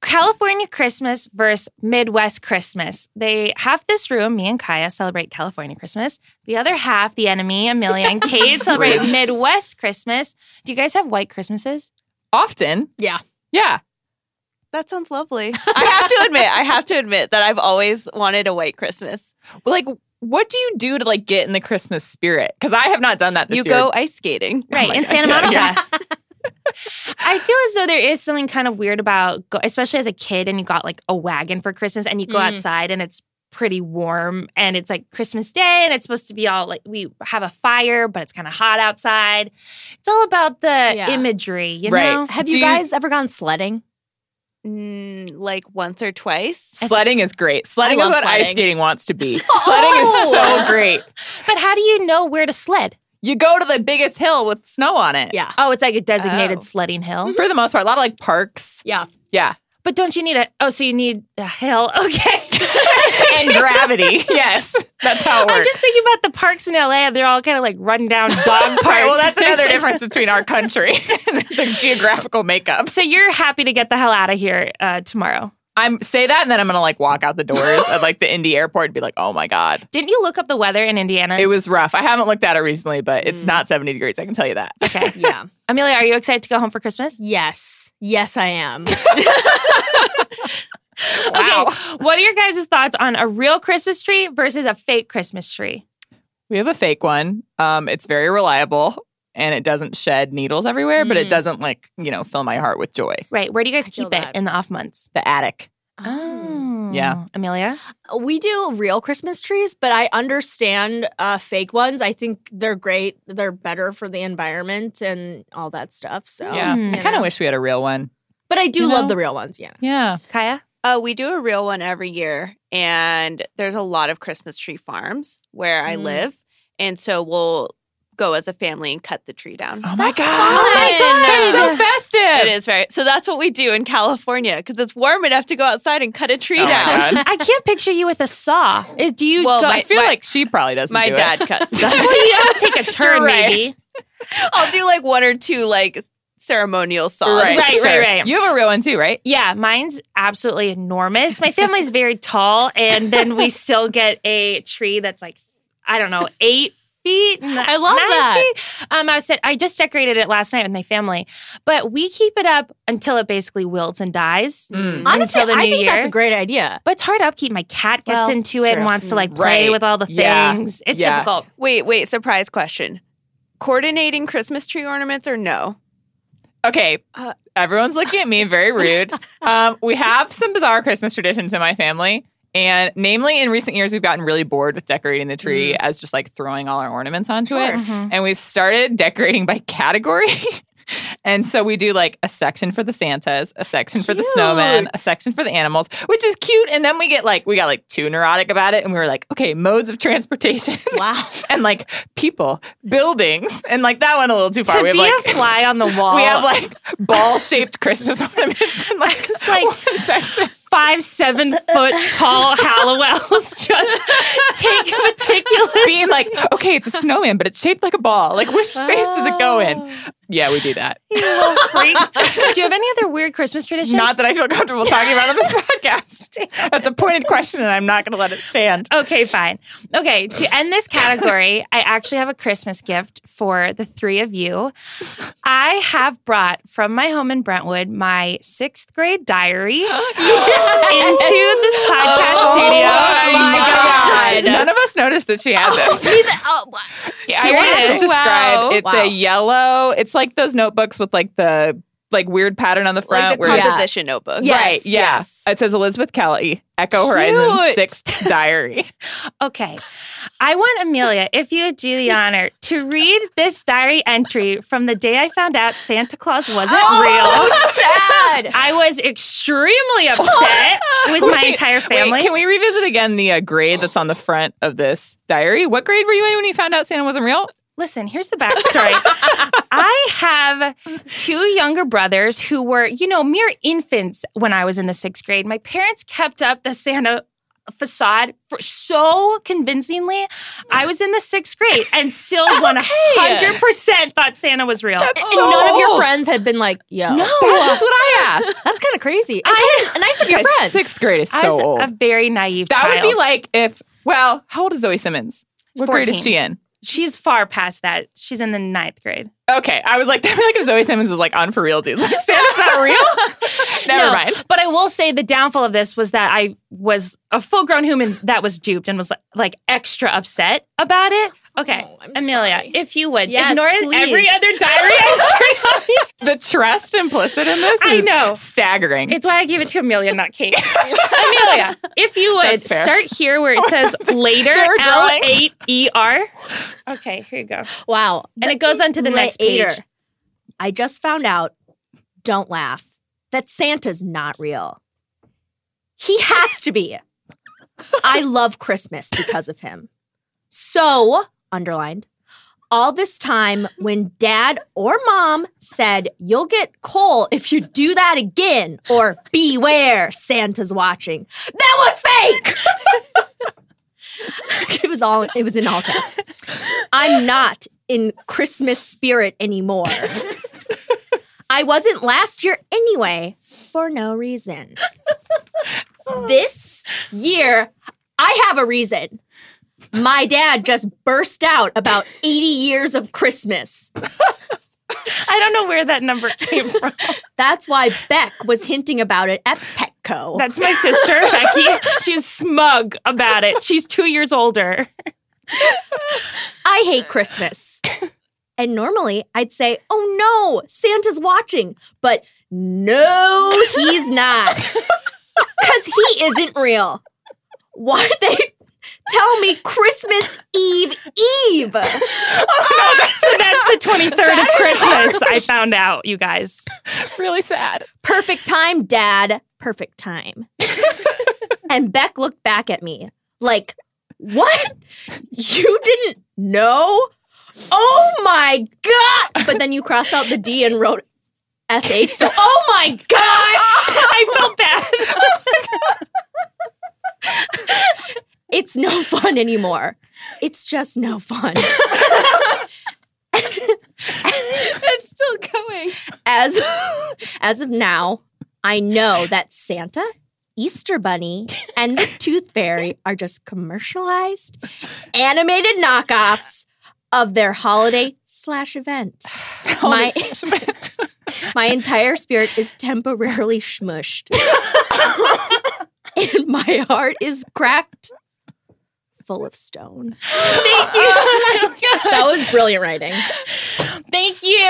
[SPEAKER 1] California Christmas versus Midwest Christmas. They half this room, me and Kaya celebrate California Christmas. The other half, the enemy, Amelia and Kate celebrate Midwest Christmas. Do you guys have white Christmases?
[SPEAKER 2] Often.
[SPEAKER 3] Yeah.
[SPEAKER 2] Yeah.
[SPEAKER 4] That sounds lovely. I have to admit, I have to admit that I've always wanted a white Christmas.
[SPEAKER 2] Well, like, what do you do to like get in the Christmas spirit? Because I have not done that this
[SPEAKER 4] you
[SPEAKER 2] year.
[SPEAKER 4] go ice skating.
[SPEAKER 1] Right,
[SPEAKER 2] my
[SPEAKER 1] in
[SPEAKER 2] God.
[SPEAKER 1] Santa Monica.
[SPEAKER 2] Yeah.
[SPEAKER 1] I feel as though there is something kind of weird about, go, especially as a kid, and you got like a wagon for Christmas, and you go
[SPEAKER 3] Mm.
[SPEAKER 1] outside and it's pretty warm, and it's like Christmas Day, and it's supposed to be all like we have a fire, but it's kind of hot outside. It's all about the
[SPEAKER 3] Yeah.
[SPEAKER 1] imagery, you
[SPEAKER 2] Right.
[SPEAKER 1] know.
[SPEAKER 3] Have
[SPEAKER 2] Do
[SPEAKER 3] you
[SPEAKER 2] you-
[SPEAKER 3] guys ever gone sledding?
[SPEAKER 4] Mm, like once or twice.
[SPEAKER 2] Sledding is great. Sledding is
[SPEAKER 3] love
[SPEAKER 2] what ice skating wants to be. Sledding is
[SPEAKER 3] Oh!
[SPEAKER 2] so great.
[SPEAKER 1] But how do you know where to sled?
[SPEAKER 2] You go to the biggest hill with snow on it.
[SPEAKER 3] Yeah.
[SPEAKER 1] Oh, it's like a designated
[SPEAKER 4] Oh.
[SPEAKER 1] sledding hill.
[SPEAKER 2] For the most part, a lot of like parks.
[SPEAKER 3] Yeah.
[SPEAKER 2] Yeah.
[SPEAKER 1] But don't you need a? Oh, so you need a hill? Okay.
[SPEAKER 2] and gravity. Yes. That's how it works.
[SPEAKER 1] I'm just thinking about the parks in LA. They're all kind of like run down dog parks.
[SPEAKER 2] Right, well, that's another difference between our country and the geographical makeup.
[SPEAKER 1] So you're happy to get the hell out of here uh, tomorrow?
[SPEAKER 2] I'm say that, and then I'm gonna like walk out the doors at like the Indy airport and be like, "Oh my god,
[SPEAKER 1] Didn't you look up the weather in Indiana?
[SPEAKER 2] it was rough." I haven't looked at it recently, but it's
[SPEAKER 1] Mm.
[SPEAKER 2] not 70 degrees. I can tell you that.
[SPEAKER 1] okay.
[SPEAKER 3] Yeah.
[SPEAKER 1] Amelia, are you excited to go home for Christmas?
[SPEAKER 3] yes. Yes, I am.
[SPEAKER 2] Wow.
[SPEAKER 1] Okay. What are your guys' thoughts on a real Christmas tree versus a fake Christmas tree?
[SPEAKER 2] We have a fake one. Um, it's very reliable, and it doesn't shed needles everywhere, but it
[SPEAKER 3] Mm.
[SPEAKER 2] doesn't like, you know, fill my heart with joy.
[SPEAKER 1] Right. Where do you guys
[SPEAKER 3] I
[SPEAKER 1] keep it
[SPEAKER 3] that.
[SPEAKER 1] in the off months?
[SPEAKER 2] The attic.
[SPEAKER 1] Oh.
[SPEAKER 2] Yeah.
[SPEAKER 1] Amelia?
[SPEAKER 3] We do real Christmas trees, but I understand uh, fake ones. I think they're great. They're better for the environment and all that stuff. So
[SPEAKER 2] yeah.
[SPEAKER 1] Mm.
[SPEAKER 2] I kind of wish we had a real one.
[SPEAKER 3] But I do
[SPEAKER 2] You
[SPEAKER 3] love
[SPEAKER 2] know?
[SPEAKER 3] the real ones. Yeah.
[SPEAKER 2] Yeah.
[SPEAKER 1] Kaya?
[SPEAKER 4] Uh, we do a real one every year, and there's a lot of Christmas tree farms where I
[SPEAKER 3] Mm.
[SPEAKER 4] live, and so we'll go as a family and cut the tree down.
[SPEAKER 2] Oh my
[SPEAKER 3] That's
[SPEAKER 2] god.
[SPEAKER 3] fun.
[SPEAKER 2] Oh my God, That's so festive.
[SPEAKER 4] It is very so. That's what we do in California because it's warm enough to go outside and cut a tree
[SPEAKER 2] Oh my
[SPEAKER 4] down.
[SPEAKER 2] God.
[SPEAKER 1] I can't picture you with a saw. Is- Do you
[SPEAKER 4] Well,
[SPEAKER 1] go?
[SPEAKER 2] I feel
[SPEAKER 4] my-
[SPEAKER 2] like she probably doesn't
[SPEAKER 4] My
[SPEAKER 2] do
[SPEAKER 4] dad
[SPEAKER 2] it.
[SPEAKER 4] cuts.
[SPEAKER 1] well, you gotta take a turn,
[SPEAKER 2] right.
[SPEAKER 1] maybe.
[SPEAKER 4] I'll do like one or two like ceremonial saws.
[SPEAKER 1] Right, right, right.
[SPEAKER 2] You have a real one too, right?
[SPEAKER 1] Yeah, mine's absolutely enormous. My family's very tall, and then we still get a tree that's like, I don't know, eight feet.
[SPEAKER 3] I love that.
[SPEAKER 1] Feet. Um, I was I just decorated it last night with my family, but we keep it up until it basically wilts and dies.
[SPEAKER 2] Mm.
[SPEAKER 3] Honestly,
[SPEAKER 1] the
[SPEAKER 3] I
[SPEAKER 1] new
[SPEAKER 3] think that's a great idea.
[SPEAKER 1] But it's hard to upkeep. My cat gets
[SPEAKER 3] Well,
[SPEAKER 1] into it and wants to like play
[SPEAKER 2] Right.
[SPEAKER 1] with all the
[SPEAKER 2] Yeah.
[SPEAKER 1] things. It's
[SPEAKER 2] Yeah.
[SPEAKER 1] difficult.
[SPEAKER 4] Wait, wait. Surprise question. Coordinating Christmas tree ornaments or no?
[SPEAKER 2] Okay.
[SPEAKER 4] Uh,
[SPEAKER 2] Everyone's looking at me very rude. um, we have some bizarre Christmas traditions in my family. And namely, in recent years, we've gotten really bored with decorating the tree as just like throwing all our ornaments onto it.
[SPEAKER 1] Mhm.
[SPEAKER 2] And we've started decorating by category. and so we do like a section for the Santas, a section for the snowmen,
[SPEAKER 3] Cute.
[SPEAKER 2] a section for the animals, which is cute. And then we get like, we got like too neurotic about it. And we were like, okay, modes of transportation.
[SPEAKER 3] Wow.
[SPEAKER 2] and like people, buildings. And like that went a little too far.
[SPEAKER 1] To
[SPEAKER 2] we have like,
[SPEAKER 1] a fly on the wall.
[SPEAKER 2] we have like ball shaped Christmas ornaments in like,
[SPEAKER 1] It's like-
[SPEAKER 2] one section.
[SPEAKER 1] five, seven foot tall Halliwells just take meticulous.
[SPEAKER 2] Being like, okay, it's a snowman, but it's shaped like a ball. Like, which space does it go in? Oh. Yeah, we do that.
[SPEAKER 1] You little freak. Do you have any other weird Christmas traditions?
[SPEAKER 2] Not that I feel comfortable talking about on this podcast. That's a pointed question, and I'm not going to let it stand.
[SPEAKER 1] Okay, fine. Okay, to end this category, I actually have a Christmas gift for the three of you. I have brought from my home in Brentwood my sixth grade diary into this oh podcast
[SPEAKER 2] Oh
[SPEAKER 1] studio.
[SPEAKER 2] Oh my
[SPEAKER 3] God.
[SPEAKER 2] None of us noticed that she had oh, this.
[SPEAKER 3] oh,
[SPEAKER 2] Yeah, I want to just describe.
[SPEAKER 4] Wow.
[SPEAKER 2] It's
[SPEAKER 3] Wow.
[SPEAKER 2] a yellow. It's like those notebooks with like the like weird pattern on the front.
[SPEAKER 4] Like the
[SPEAKER 2] where
[SPEAKER 4] composition notebook.
[SPEAKER 3] Yeah.
[SPEAKER 2] Right.
[SPEAKER 3] Yes,
[SPEAKER 2] Yeah.
[SPEAKER 3] yes.
[SPEAKER 2] It says Elizabeth Kelly, Echo Horizon,
[SPEAKER 4] Cute.
[SPEAKER 2] sixth diary.
[SPEAKER 1] Okay. I want Amelia, if you would do the honor, to read this diary entry from the day I found out Santa Claus wasn't real.
[SPEAKER 3] sad.
[SPEAKER 1] I was extremely upset with my
[SPEAKER 2] Wait,
[SPEAKER 1] entire
[SPEAKER 2] wait,
[SPEAKER 1] family.
[SPEAKER 2] can we revisit again the uh, grade that's on the front of this diary? What grade were you in when you found out Santa wasn't real?
[SPEAKER 1] Listen, here's the backstory. I have two younger brothers who were, you know, mere infants when I was in the sixth grade. My parents kept up the Santa facade for so convincingly. I was in the sixth grade and still 100% thought Santa was real.
[SPEAKER 2] That's
[SPEAKER 3] and
[SPEAKER 2] so
[SPEAKER 3] none of your friends had been like, yo.
[SPEAKER 1] no.
[SPEAKER 2] That's what I asked.
[SPEAKER 3] That's kind of crazy. And
[SPEAKER 1] I-
[SPEAKER 3] kinda nice of your friends.
[SPEAKER 2] Sixth grade is
[SPEAKER 1] I
[SPEAKER 2] so
[SPEAKER 1] was
[SPEAKER 2] old.
[SPEAKER 1] a very naive
[SPEAKER 2] that
[SPEAKER 1] child.
[SPEAKER 2] would be like if, well, how old is Zoe Simmons? What grade is she in?
[SPEAKER 1] She's far past that. She's in the ninth grade.
[SPEAKER 2] Okay, I was like, that like if Zoe Simmons was like on for realties. Like, Santa's not real? Never
[SPEAKER 1] No,
[SPEAKER 2] mind.
[SPEAKER 1] But I will say the downfall of this was that I was a full grown human that was duped and was like, like extra upset about it. Okay,
[SPEAKER 3] Oh,
[SPEAKER 1] Amelia,
[SPEAKER 3] sorry.
[SPEAKER 1] if you would
[SPEAKER 3] Yes,
[SPEAKER 1] ignore
[SPEAKER 3] please.
[SPEAKER 1] every other diary entry.
[SPEAKER 2] The trust implicit in this
[SPEAKER 1] I
[SPEAKER 2] is
[SPEAKER 1] know.
[SPEAKER 2] staggering.
[SPEAKER 1] It's why I gave it to Amelia, not Kate. Amelia, if you would start here where it says later
[SPEAKER 2] There are
[SPEAKER 1] L eight E R. Okay, here you go.
[SPEAKER 3] Wow.
[SPEAKER 1] And it goes on to the next page.
[SPEAKER 3] I just found out, don't laugh, that Santa's not real. He has to be. I love Christmas because of him. So, underlined, all this time when dad or mom said, You'll get coal if you do that again, or beware, Santa's watching. That was fake! it was all it was in all caps. I'm not in Christmas spirit anymore. I wasn't last year anyway, for no reason. this year, I have a reason. My dad just burst out about 80 years of Christmas.
[SPEAKER 1] I don't know where that number came from.
[SPEAKER 3] That's why Beck was hinting about it at Petco.
[SPEAKER 1] That's my sister, Becky. She's smug about it. She's two years older.
[SPEAKER 3] I hate Christmas. And normally I'd say, oh no, Santa's watching. But no, he's not. Because he isn't real. Why they tell me Christmas Eve Eve?
[SPEAKER 1] So that's the 23rd of Christmas, I found out, you guys.
[SPEAKER 2] really sad.
[SPEAKER 3] Perfect time, Dad. Perfect time. and Beck looked back at me like, What? You didn't know? Oh my God. But then you crossed out the D and wrote SH. So, oh my gosh.
[SPEAKER 1] I felt bad.
[SPEAKER 3] It's no fun anymore. It's just no fun.
[SPEAKER 4] It's still going.
[SPEAKER 3] As as of now, I know that Santa, Easter Bunny, and the Tooth Fairy are just commercialized, animated knockoffs of their holiday slash event. My, my entire spirit is temporarily smushed. and my heart is cracked full of stone.
[SPEAKER 1] Thank you.
[SPEAKER 3] That was brilliant writing.
[SPEAKER 1] Thank you.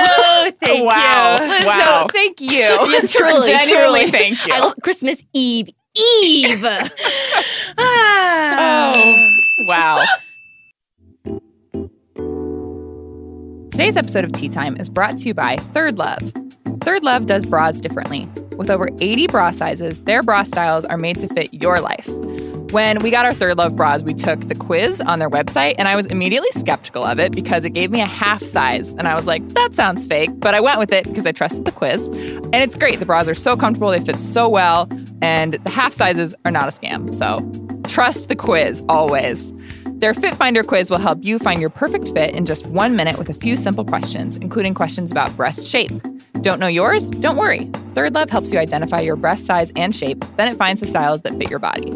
[SPEAKER 1] Thank
[SPEAKER 2] Wow.
[SPEAKER 1] you.
[SPEAKER 4] Liz,
[SPEAKER 2] Wow.
[SPEAKER 4] no, thank you.
[SPEAKER 3] Yes, truly,
[SPEAKER 2] Genuinely,
[SPEAKER 3] truly.
[SPEAKER 2] thank you.
[SPEAKER 3] I love Christmas Eve. Eve.
[SPEAKER 1] Ah.
[SPEAKER 2] Oh, wow. Today's episode of Tea Time is brought to you by Third Love. Third Love does bras differently. With over 80 bra sizes, their bra styles are made to fit your life. When we got our Third Love bras, we took the quiz on their website, and I was immediately skeptical of it because it gave me a half size. And I was like, that sounds fake, but I went with it because I trusted the quiz. And it's great. The bras are so comfortable, they fit so well, and the half sizes are not a scam. So trust the quiz always. Their Fit Finder quiz will help you find your perfect fit in just one minute with a few simple questions, including questions about breast shape. Don't know yours? Don't worry. Third Love helps you identify your breast size and shape, then it finds the styles that fit your body.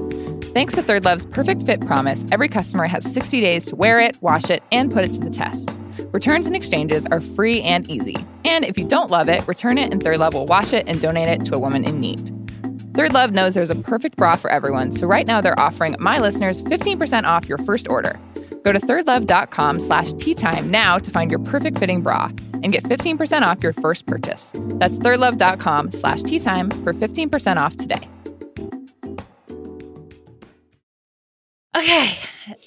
[SPEAKER 2] Thanks to Third Love's perfect fit promise, every customer has 60 days to wear it, wash it, and put it to the test. Returns and exchanges are free and easy. And if you don't love it, return it and Third Love will wash it and donate it to a woman in need. Third Love knows there's a perfect bra for everyone, so right now they're offering my listeners 15% off your first order. Go to thirdlove.com slash tea time now to find your perfect fitting bra and get 15% off your first purchase. That's thirdlove.com slash tea time for 15% off today.
[SPEAKER 1] Okay,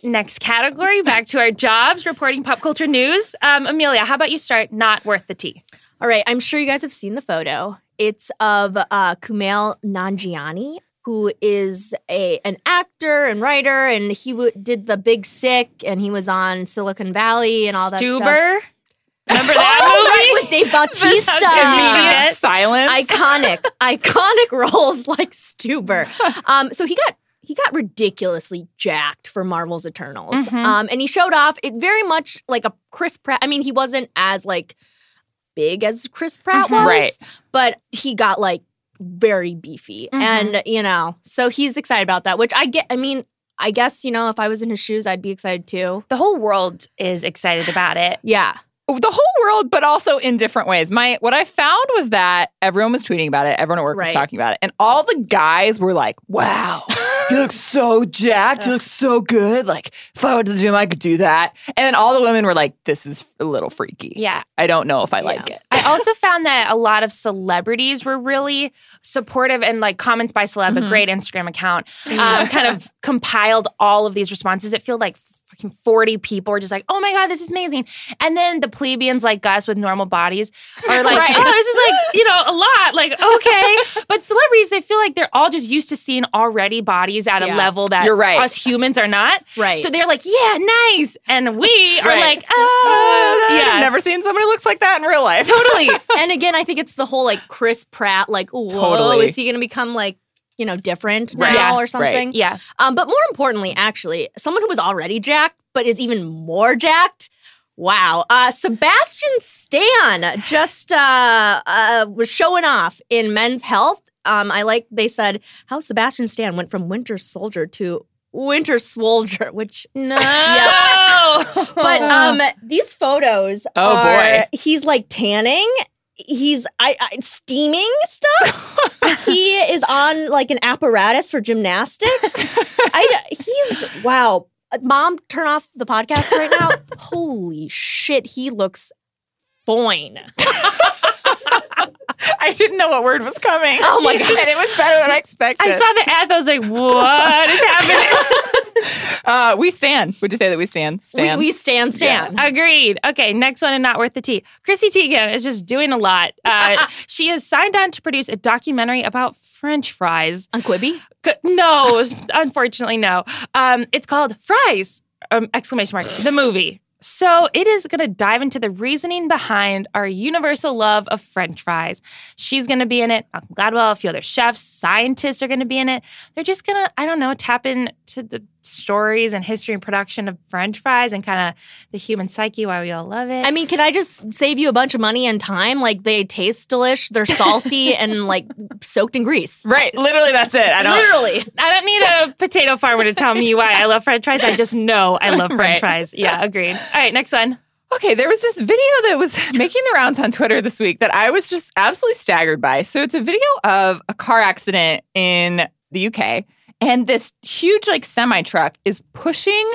[SPEAKER 1] next category. Back to our jobs, reporting pop culture news. Um, Amelia, how about you start? Not worth the tea.
[SPEAKER 3] All right, I'm sure you guys have seen the photo. It's of uh, Kumail Nanjiani, who is a an actor and writer, and he w- did The Big Sick, and he was on Silicon Valley and all that stuff.
[SPEAKER 1] Stuber. Remember
[SPEAKER 3] Oh,
[SPEAKER 1] that
[SPEAKER 3] right,
[SPEAKER 1] movie?
[SPEAKER 3] with Dave Bautista.
[SPEAKER 1] Immediate.
[SPEAKER 2] Silence.
[SPEAKER 3] iconic, iconic roles like Stuber. Um, so he got he got ridiculously jacked for Marvel's Eternals,
[SPEAKER 1] Mhm.
[SPEAKER 3] um, and he showed off it very much like a Chris Pratt. I mean, he wasn't as like big as Chris Pratt
[SPEAKER 1] Mhm.
[SPEAKER 3] was,
[SPEAKER 2] Right.
[SPEAKER 3] but he got like very beefy,
[SPEAKER 1] Mhm.
[SPEAKER 3] and you know, so he's excited about that. Which I get. I mean. I guess, you know, if I was in his shoes, I'd be excited too.
[SPEAKER 1] The whole world is excited about it.
[SPEAKER 3] Yeah.
[SPEAKER 2] The whole world, but also in different ways. My what I found was that everyone was tweeting about it, everyone at work was talking about it, and all the guys were like, "Wow, he looks so jacked. He looks so good. Like if I went to the gym, I could do that." And then all the women were like, "This is a little freaky.
[SPEAKER 1] Yeah.
[SPEAKER 2] I don't know if I like it."
[SPEAKER 1] I also found that a lot of celebrities were really supportive and like comments by celeb, a
[SPEAKER 2] Mhm.
[SPEAKER 1] great Instagram account, um, kind of compiled all of these responses. It felt like fucking 40 people were just like, oh my God, this is amazing. And then the plebeians like us with normal bodies are like,
[SPEAKER 2] Right.
[SPEAKER 1] oh, this is like, you know, a lot. Like, okay. but celebrities, I feel like they're all just used to seeing already bodies at a level that
[SPEAKER 2] You're right.
[SPEAKER 1] us humans are not.
[SPEAKER 3] Right.
[SPEAKER 1] So they're like, yeah, nice. And we are
[SPEAKER 2] Right.
[SPEAKER 1] like,
[SPEAKER 2] Uh,
[SPEAKER 1] oh,
[SPEAKER 2] I've
[SPEAKER 1] yeah.
[SPEAKER 2] never seen somebody looks like that in real life.
[SPEAKER 1] Totally.
[SPEAKER 3] and again, I think it's the whole like Chris Pratt, like, whoa,
[SPEAKER 2] Totally.
[SPEAKER 3] is he going to become like, you know, different
[SPEAKER 2] Right.
[SPEAKER 3] now
[SPEAKER 1] Yeah,
[SPEAKER 3] or
[SPEAKER 2] right.
[SPEAKER 3] something?
[SPEAKER 1] yeah.
[SPEAKER 3] Um, but more importantly, actually, someone who was already jacked but is even more jacked. Wow. Uh, Sebastian Stan just uh, uh, was showing off in Men's Health. Um, I like they said how Sebastian Stan went from Winter Soldier to Winter Soldier, which
[SPEAKER 1] No.
[SPEAKER 3] but um these photos
[SPEAKER 2] Oh,
[SPEAKER 3] are
[SPEAKER 2] boy.
[SPEAKER 3] he's like tanning he's I, I steaming stuff? He is on like an apparatus for gymnastics? I he's wow. Mom turn off the podcast right now. Holy shit he looks foin.
[SPEAKER 2] I didn't know what word was coming.
[SPEAKER 3] Oh my God.
[SPEAKER 2] and it was better than I expected.
[SPEAKER 1] I saw the ad. I was like, "What is happening?"
[SPEAKER 2] Uh, we stand. Would you say that we stand?
[SPEAKER 3] We,
[SPEAKER 2] Stand.
[SPEAKER 3] we stand, stand.
[SPEAKER 1] Agreed. Okay, next one and not worth the tea. Chrissy Teigen is just doing a lot. Uh, she has signed on to produce a documentary about French fries.
[SPEAKER 3] On Quibi?
[SPEAKER 1] No, unfortunately, no. Um, it's called Fries! Um, exclamation mark. The movie. So it is going to dive into the reasoning behind our universal love of French fries. She's going to be in it. Malcolm Gladwell, a few other chefs, scientists are going to be in it. They're just going to, I don't know, tap into the stories and history and production of French fries and kind of the human psyche, why we all love it.
[SPEAKER 3] I mean, can I just save you a bunch of money and time? Like they taste delish, they're salty and like soaked in grease.
[SPEAKER 2] right. Literally, that's it. I don't.
[SPEAKER 3] Literally.
[SPEAKER 1] I don't need a potato farmer to tell me why I love French fries. I just know I love French
[SPEAKER 2] Right.
[SPEAKER 1] fries. Yeah, agreed. All right, next one.
[SPEAKER 2] Okay, there was this video that was making the rounds on Twitter this week that I was just absolutely staggered by. So it's a video of a car accident in the UK, and this huge like semi truck is pushing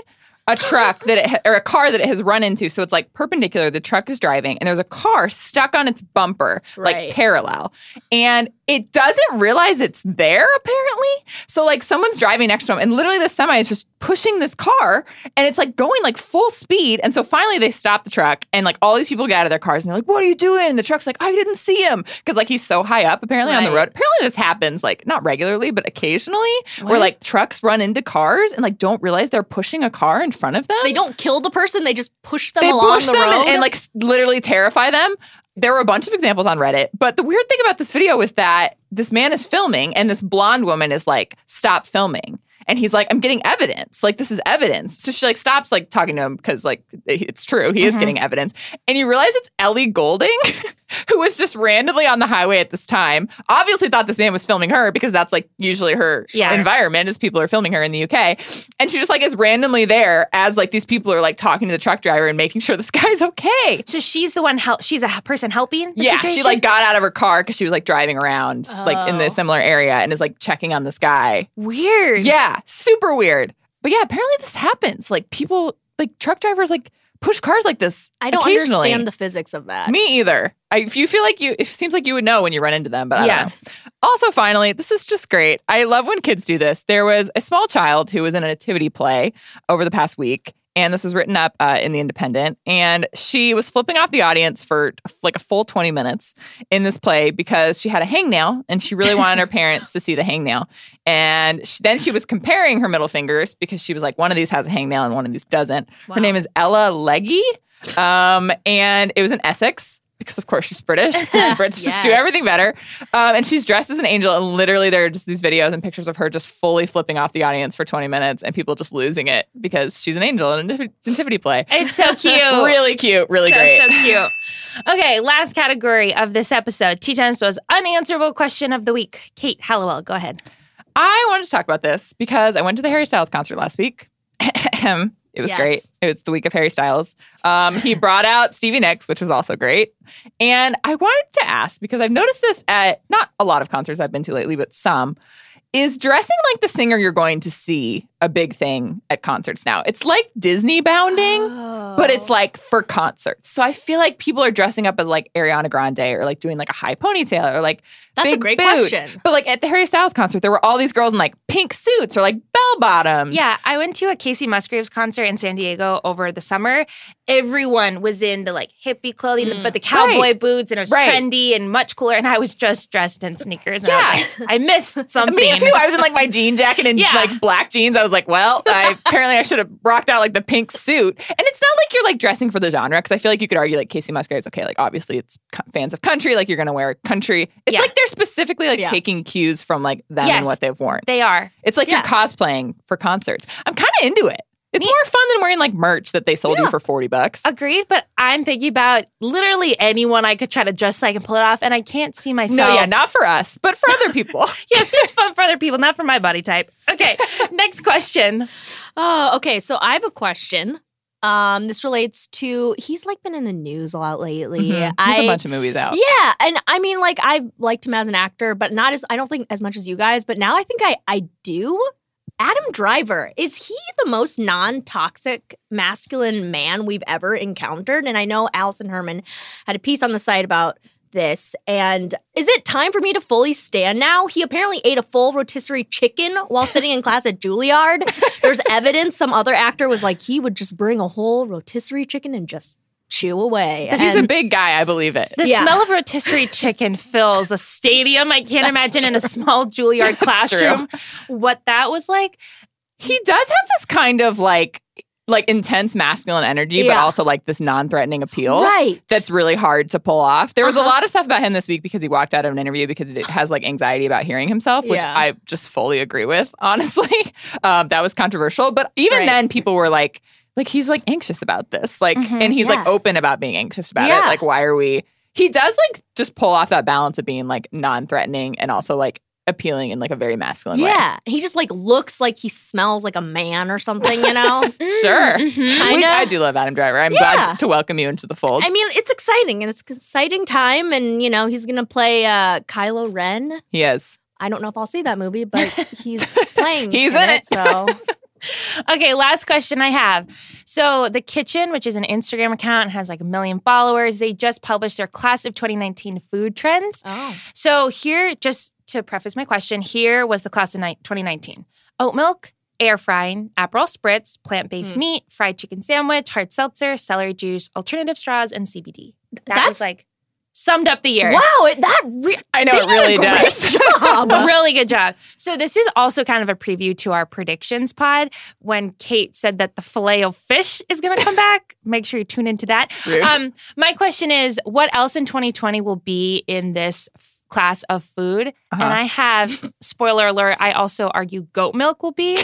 [SPEAKER 2] a truck that it ha- or a car that it has run into. So it's like perpendicular. The truck is driving, and there's a car stuck on its bumper,
[SPEAKER 3] Right.
[SPEAKER 2] like parallel, and it doesn't realize it's there apparently. So like someone's driving next to him, and literally the semi is just pushing this car, and it's like going like full speed. And so finally they stop the truck, and like all these people get out of their cars, and they're like, "What are you doing?" And the truck's like, "I didn't see him," because like he's so high up apparently on the road. Apparently this happens like not regularly, but occasionally, where like trucks run into cars and like don't realize they're pushing a car in front of them.
[SPEAKER 3] They don't kill the person, they just push them
[SPEAKER 2] They
[SPEAKER 3] along
[SPEAKER 2] push
[SPEAKER 3] the
[SPEAKER 2] them
[SPEAKER 3] road.
[SPEAKER 2] and, and like literally terrify them. There were a bunch of examples on Reddit, but the weird thing about this video was that this man is filming and this blonde woman is like, "Stop filming." And he's like, I'm getting evidence. Like, this is evidence. So she like stops like talking to him because like it's true. He is mm-hmm. getting evidence. And you realize it's Ellie Goulding, who was just randomly on the highway at this time. Obviously thought this man was filming her because that's like usually her
[SPEAKER 1] Yeah.
[SPEAKER 2] environment is people are filming her in the UK. And she just like is randomly there as like these people are like talking to the truck driver and making sure this guy's okay.
[SPEAKER 1] So she's the one help. She's a person helping. The
[SPEAKER 2] Yeah, she like got out of her car because she was like driving around like in
[SPEAKER 3] Oh.
[SPEAKER 2] the similar area and is like checking on this guy.
[SPEAKER 1] weird.
[SPEAKER 2] Yeah, super weird. But yeah, apparently this happens. Like people, like truck drivers, like push cars like this.
[SPEAKER 3] I don't understand the physics of that.
[SPEAKER 2] Me either. I, if you feel like you, it seems like you would know when you run into them, but I
[SPEAKER 1] Yeah.
[SPEAKER 2] Also, finally, this is just great. I love when kids do this. There was a small child who was in a nativity play over the past week, and this was written up uh, in the Independent. And she was flipping off the audience for like a full 20 minutes in this play because she had a hangnail and she really wanted her parents to see the hangnail. And she, then she was comparing her middle fingers because she was like, one of these has a hangnail and one of these doesn't. Her name is Ella Leggy. Um, and it was in Essex because, of course, she's British. Brits just do everything better. Um, and she's dressed as an angel. And literally, there are just these videos and pictures of her just fully flipping off the audience for 20 minutes and people just losing it because she's an angel in a nativ- nativity play.
[SPEAKER 1] It's so cute.
[SPEAKER 2] really cute, really
[SPEAKER 1] so,
[SPEAKER 2] great.
[SPEAKER 1] So cute. Okay, last category of this episode. Tea Times was unanswerable question of the week. Kate Halliwell, go ahead.
[SPEAKER 2] I wanted to talk about this because I went to the Harry Styles concert last week. it was
[SPEAKER 3] Yes.
[SPEAKER 2] great. It was the week of Harry Styles. Um, he brought out Stevie Nicks, which was also great. And I wanted to ask because I've noticed this at not a lot of concerts I've been to lately, but some. Is dressing like the singer you're going to see a big thing at concerts now? It's like Disney bounding, but it's oh. like for concerts. So I feel like people are dressing up as like Ariana Grande or like doing like a high ponytail or like
[SPEAKER 3] That's a
[SPEAKER 2] big
[SPEAKER 3] great
[SPEAKER 2] boots.
[SPEAKER 3] question.
[SPEAKER 2] But like at the Harry Styles concert, there were all these girls in like pink suits or like bell bottoms.
[SPEAKER 1] Yeah, I went to a Kacey Musgraves concert in San Diego over the summer. Everyone was in the like hippie clothing, mm, but the cowboy
[SPEAKER 2] Right.
[SPEAKER 1] boots, and it was
[SPEAKER 2] Right.
[SPEAKER 1] trendy and much cooler. And I was just dressed in sneakers. And I, was like, I missed something.
[SPEAKER 2] Me too. I was in like my jean jacket and
[SPEAKER 1] Yeah.
[SPEAKER 2] like black jeans. I was like, well, I apparently I should have rocked out like the pink suit. And it's not like you're like dressing for the genre because I feel like you could argue like Kacey Musgraves. Okay, like obviously it's co- fans of country. Like you're gonna wear country. It's
[SPEAKER 1] Yeah.
[SPEAKER 2] like they're specifically like
[SPEAKER 3] Yeah.
[SPEAKER 2] taking cues from like them
[SPEAKER 1] Yes.
[SPEAKER 2] and what they've worn.
[SPEAKER 1] They are.
[SPEAKER 2] It's like
[SPEAKER 3] Yeah.
[SPEAKER 2] you're cosplaying for concerts. I'm kind of into it. It's more fun than wearing like merch that they sold you for 40 bucks.
[SPEAKER 1] Agreed, but I'm thinking about literally anyone I could try to dress like and pull it off, and I can't see myself.
[SPEAKER 2] No, yeah, not for us, but for other people.
[SPEAKER 1] yes, it's fun for other people, not for my body type. Okay, next question.
[SPEAKER 3] Oh, okay. So I have a question. Um, this relates to he's like been in the news a lot lately.
[SPEAKER 2] Mhm.
[SPEAKER 3] I,
[SPEAKER 2] There's a bunch of movies out.
[SPEAKER 3] Yeah, and I mean, like I've liked him as an actor, but not as I don't think as much as you guys. But now I think I I do. Adam Driver is he the most non-toxic masculine man we've ever encountered. And I know Alison Herman had a piece on the site about this. And is it time for me to fully stand now? He apparently ate a full rotisserie chicken while sitting in class at Juilliard. There's evidence some other actor was like, he would just bring a whole rotisserie chicken and just chew away.
[SPEAKER 2] He's a big guy. I believe it.
[SPEAKER 1] The
[SPEAKER 3] Yeah.
[SPEAKER 1] smell of rotisserie chicken fills a stadium. I can't imagine in a small Juilliard classroom what that was like.
[SPEAKER 2] He does have this kind of like like intense masculine energy, but also like this non-threatening appeal.
[SPEAKER 3] Right.
[SPEAKER 2] That's really hard to pull off. There was a
[SPEAKER 3] Uh-huh.
[SPEAKER 2] lot of stuff about him this week because he walked out of an interview because he has like anxiety about hearing himself, which
[SPEAKER 3] Yeah.
[SPEAKER 2] I just fully agree with. Honestly, um, that was controversial. But even
[SPEAKER 3] Right.
[SPEAKER 2] then, people were like, like he's like anxious about this, like,
[SPEAKER 1] Mhm.
[SPEAKER 2] and he's like open about being anxious about it. Like, why are we? He does like just pull off that balance of being like non-threatening and also like appealing in like a very masculine way.
[SPEAKER 3] yeah. He just like looks like he smells like a man or something, you know?
[SPEAKER 2] Sure.
[SPEAKER 1] Mhm.
[SPEAKER 2] Which
[SPEAKER 3] Kinda.
[SPEAKER 2] I do love Adam Driver. I'm
[SPEAKER 3] Yeah.
[SPEAKER 2] glad to welcome you into the fold.
[SPEAKER 3] I mean, it's exciting and it's an exciting time. And, you know, he's going to play uh, Kylo Ren.
[SPEAKER 2] he is.
[SPEAKER 3] I don't know if I'll see that movie, but he's playing.
[SPEAKER 2] He's in it.
[SPEAKER 3] So,
[SPEAKER 1] Okay, last question I have. So, The Kitchn, which is an Instagram account, has like a million followers. They just published their class of 2019 food trends.
[SPEAKER 3] oh.
[SPEAKER 1] So, here, just to preface my question, here was the class of ni- 2019 oat milk, air frying, Aperol spritz, plant based
[SPEAKER 3] Hmm.
[SPEAKER 1] meat, fried chicken sandwich, hard seltzer, celery juice, alternative straws, and CBD. That
[SPEAKER 3] That's-
[SPEAKER 1] like summed up the year.
[SPEAKER 3] Wow, it, that re-
[SPEAKER 2] I know
[SPEAKER 3] they
[SPEAKER 2] it
[SPEAKER 3] did
[SPEAKER 2] really
[SPEAKER 3] a great
[SPEAKER 2] does.
[SPEAKER 3] job.
[SPEAKER 1] really good job. So this is also kind of a preview to our predictions pod when Kate said that the filet of fish is going to come back. Make sure you tune into that.
[SPEAKER 2] Rude.
[SPEAKER 1] Um, my question is, what else in 2020 will be in this class of food?
[SPEAKER 2] Uh-huh.
[SPEAKER 1] And I have spoiler alert. I also argue goat milk will be.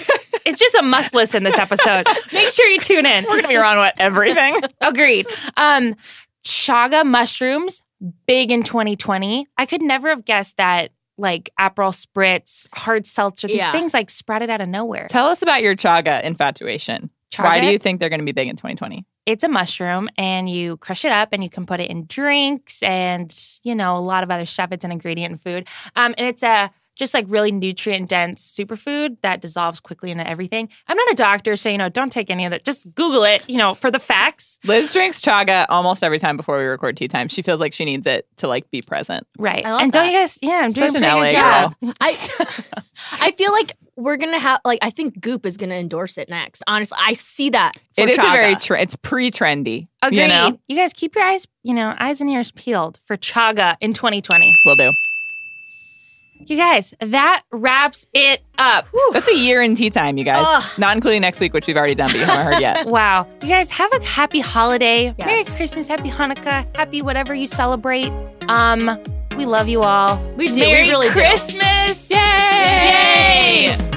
[SPEAKER 1] it's just a must listen this episode. Make sure you tune in.
[SPEAKER 2] We're gonna be wrong about everything.
[SPEAKER 1] Agreed. Um, chaga mushrooms, big in 2020. I could never have guessed that like Aperol spritz, hard seltzer, these
[SPEAKER 3] Yeah.
[SPEAKER 1] things like sprouted out of nowhere.
[SPEAKER 2] Tell us about your chaga infatuation. Why do you think they're going to be big in 2020?
[SPEAKER 1] It's a mushroom, and you crush it up, and you can put it in drinks, and you know a lot of other stuff. It's an ingredient in food, um, and it's a just like really nutrient dense superfood that dissolves quickly into everything. I'm not a doctor, so you know don't take any of that. Just Google it, you know, for the facts.
[SPEAKER 2] Liz drinks chaga almost every time before we record tea time. She feels like she needs it to like be present.
[SPEAKER 1] Right.
[SPEAKER 3] I love
[SPEAKER 1] and don't you guys? Yeah, I'm doing
[SPEAKER 2] Such
[SPEAKER 1] a
[SPEAKER 2] an
[SPEAKER 1] pretty good
[SPEAKER 2] LA
[SPEAKER 1] job.
[SPEAKER 3] I, I feel like we're gonna have like I think Goop is gonna endorse it next. Honestly, I see that. For
[SPEAKER 2] it is a
[SPEAKER 3] chaga.
[SPEAKER 2] very tre- it's pre-trendy.
[SPEAKER 1] Agreed.
[SPEAKER 2] You know,
[SPEAKER 1] You guys keep your eyes, you know, eyes and ears peeled for Chaga in 2020.
[SPEAKER 2] we'll do.
[SPEAKER 1] You guys, that wraps it up. Whew.
[SPEAKER 2] That's a year in tea time, you guys.
[SPEAKER 3] Ugh.
[SPEAKER 2] Not including next week, which we've already done, but you haven't heard yet.
[SPEAKER 1] wow. You guys, have a happy holiday.
[SPEAKER 3] Yes.
[SPEAKER 1] Merry Christmas, happy Hanukkah, happy whatever you celebrate. Um, we love you all.
[SPEAKER 3] We do.
[SPEAKER 1] Merry
[SPEAKER 3] we really Christmas. do.
[SPEAKER 1] Christmas. Yay! Yay!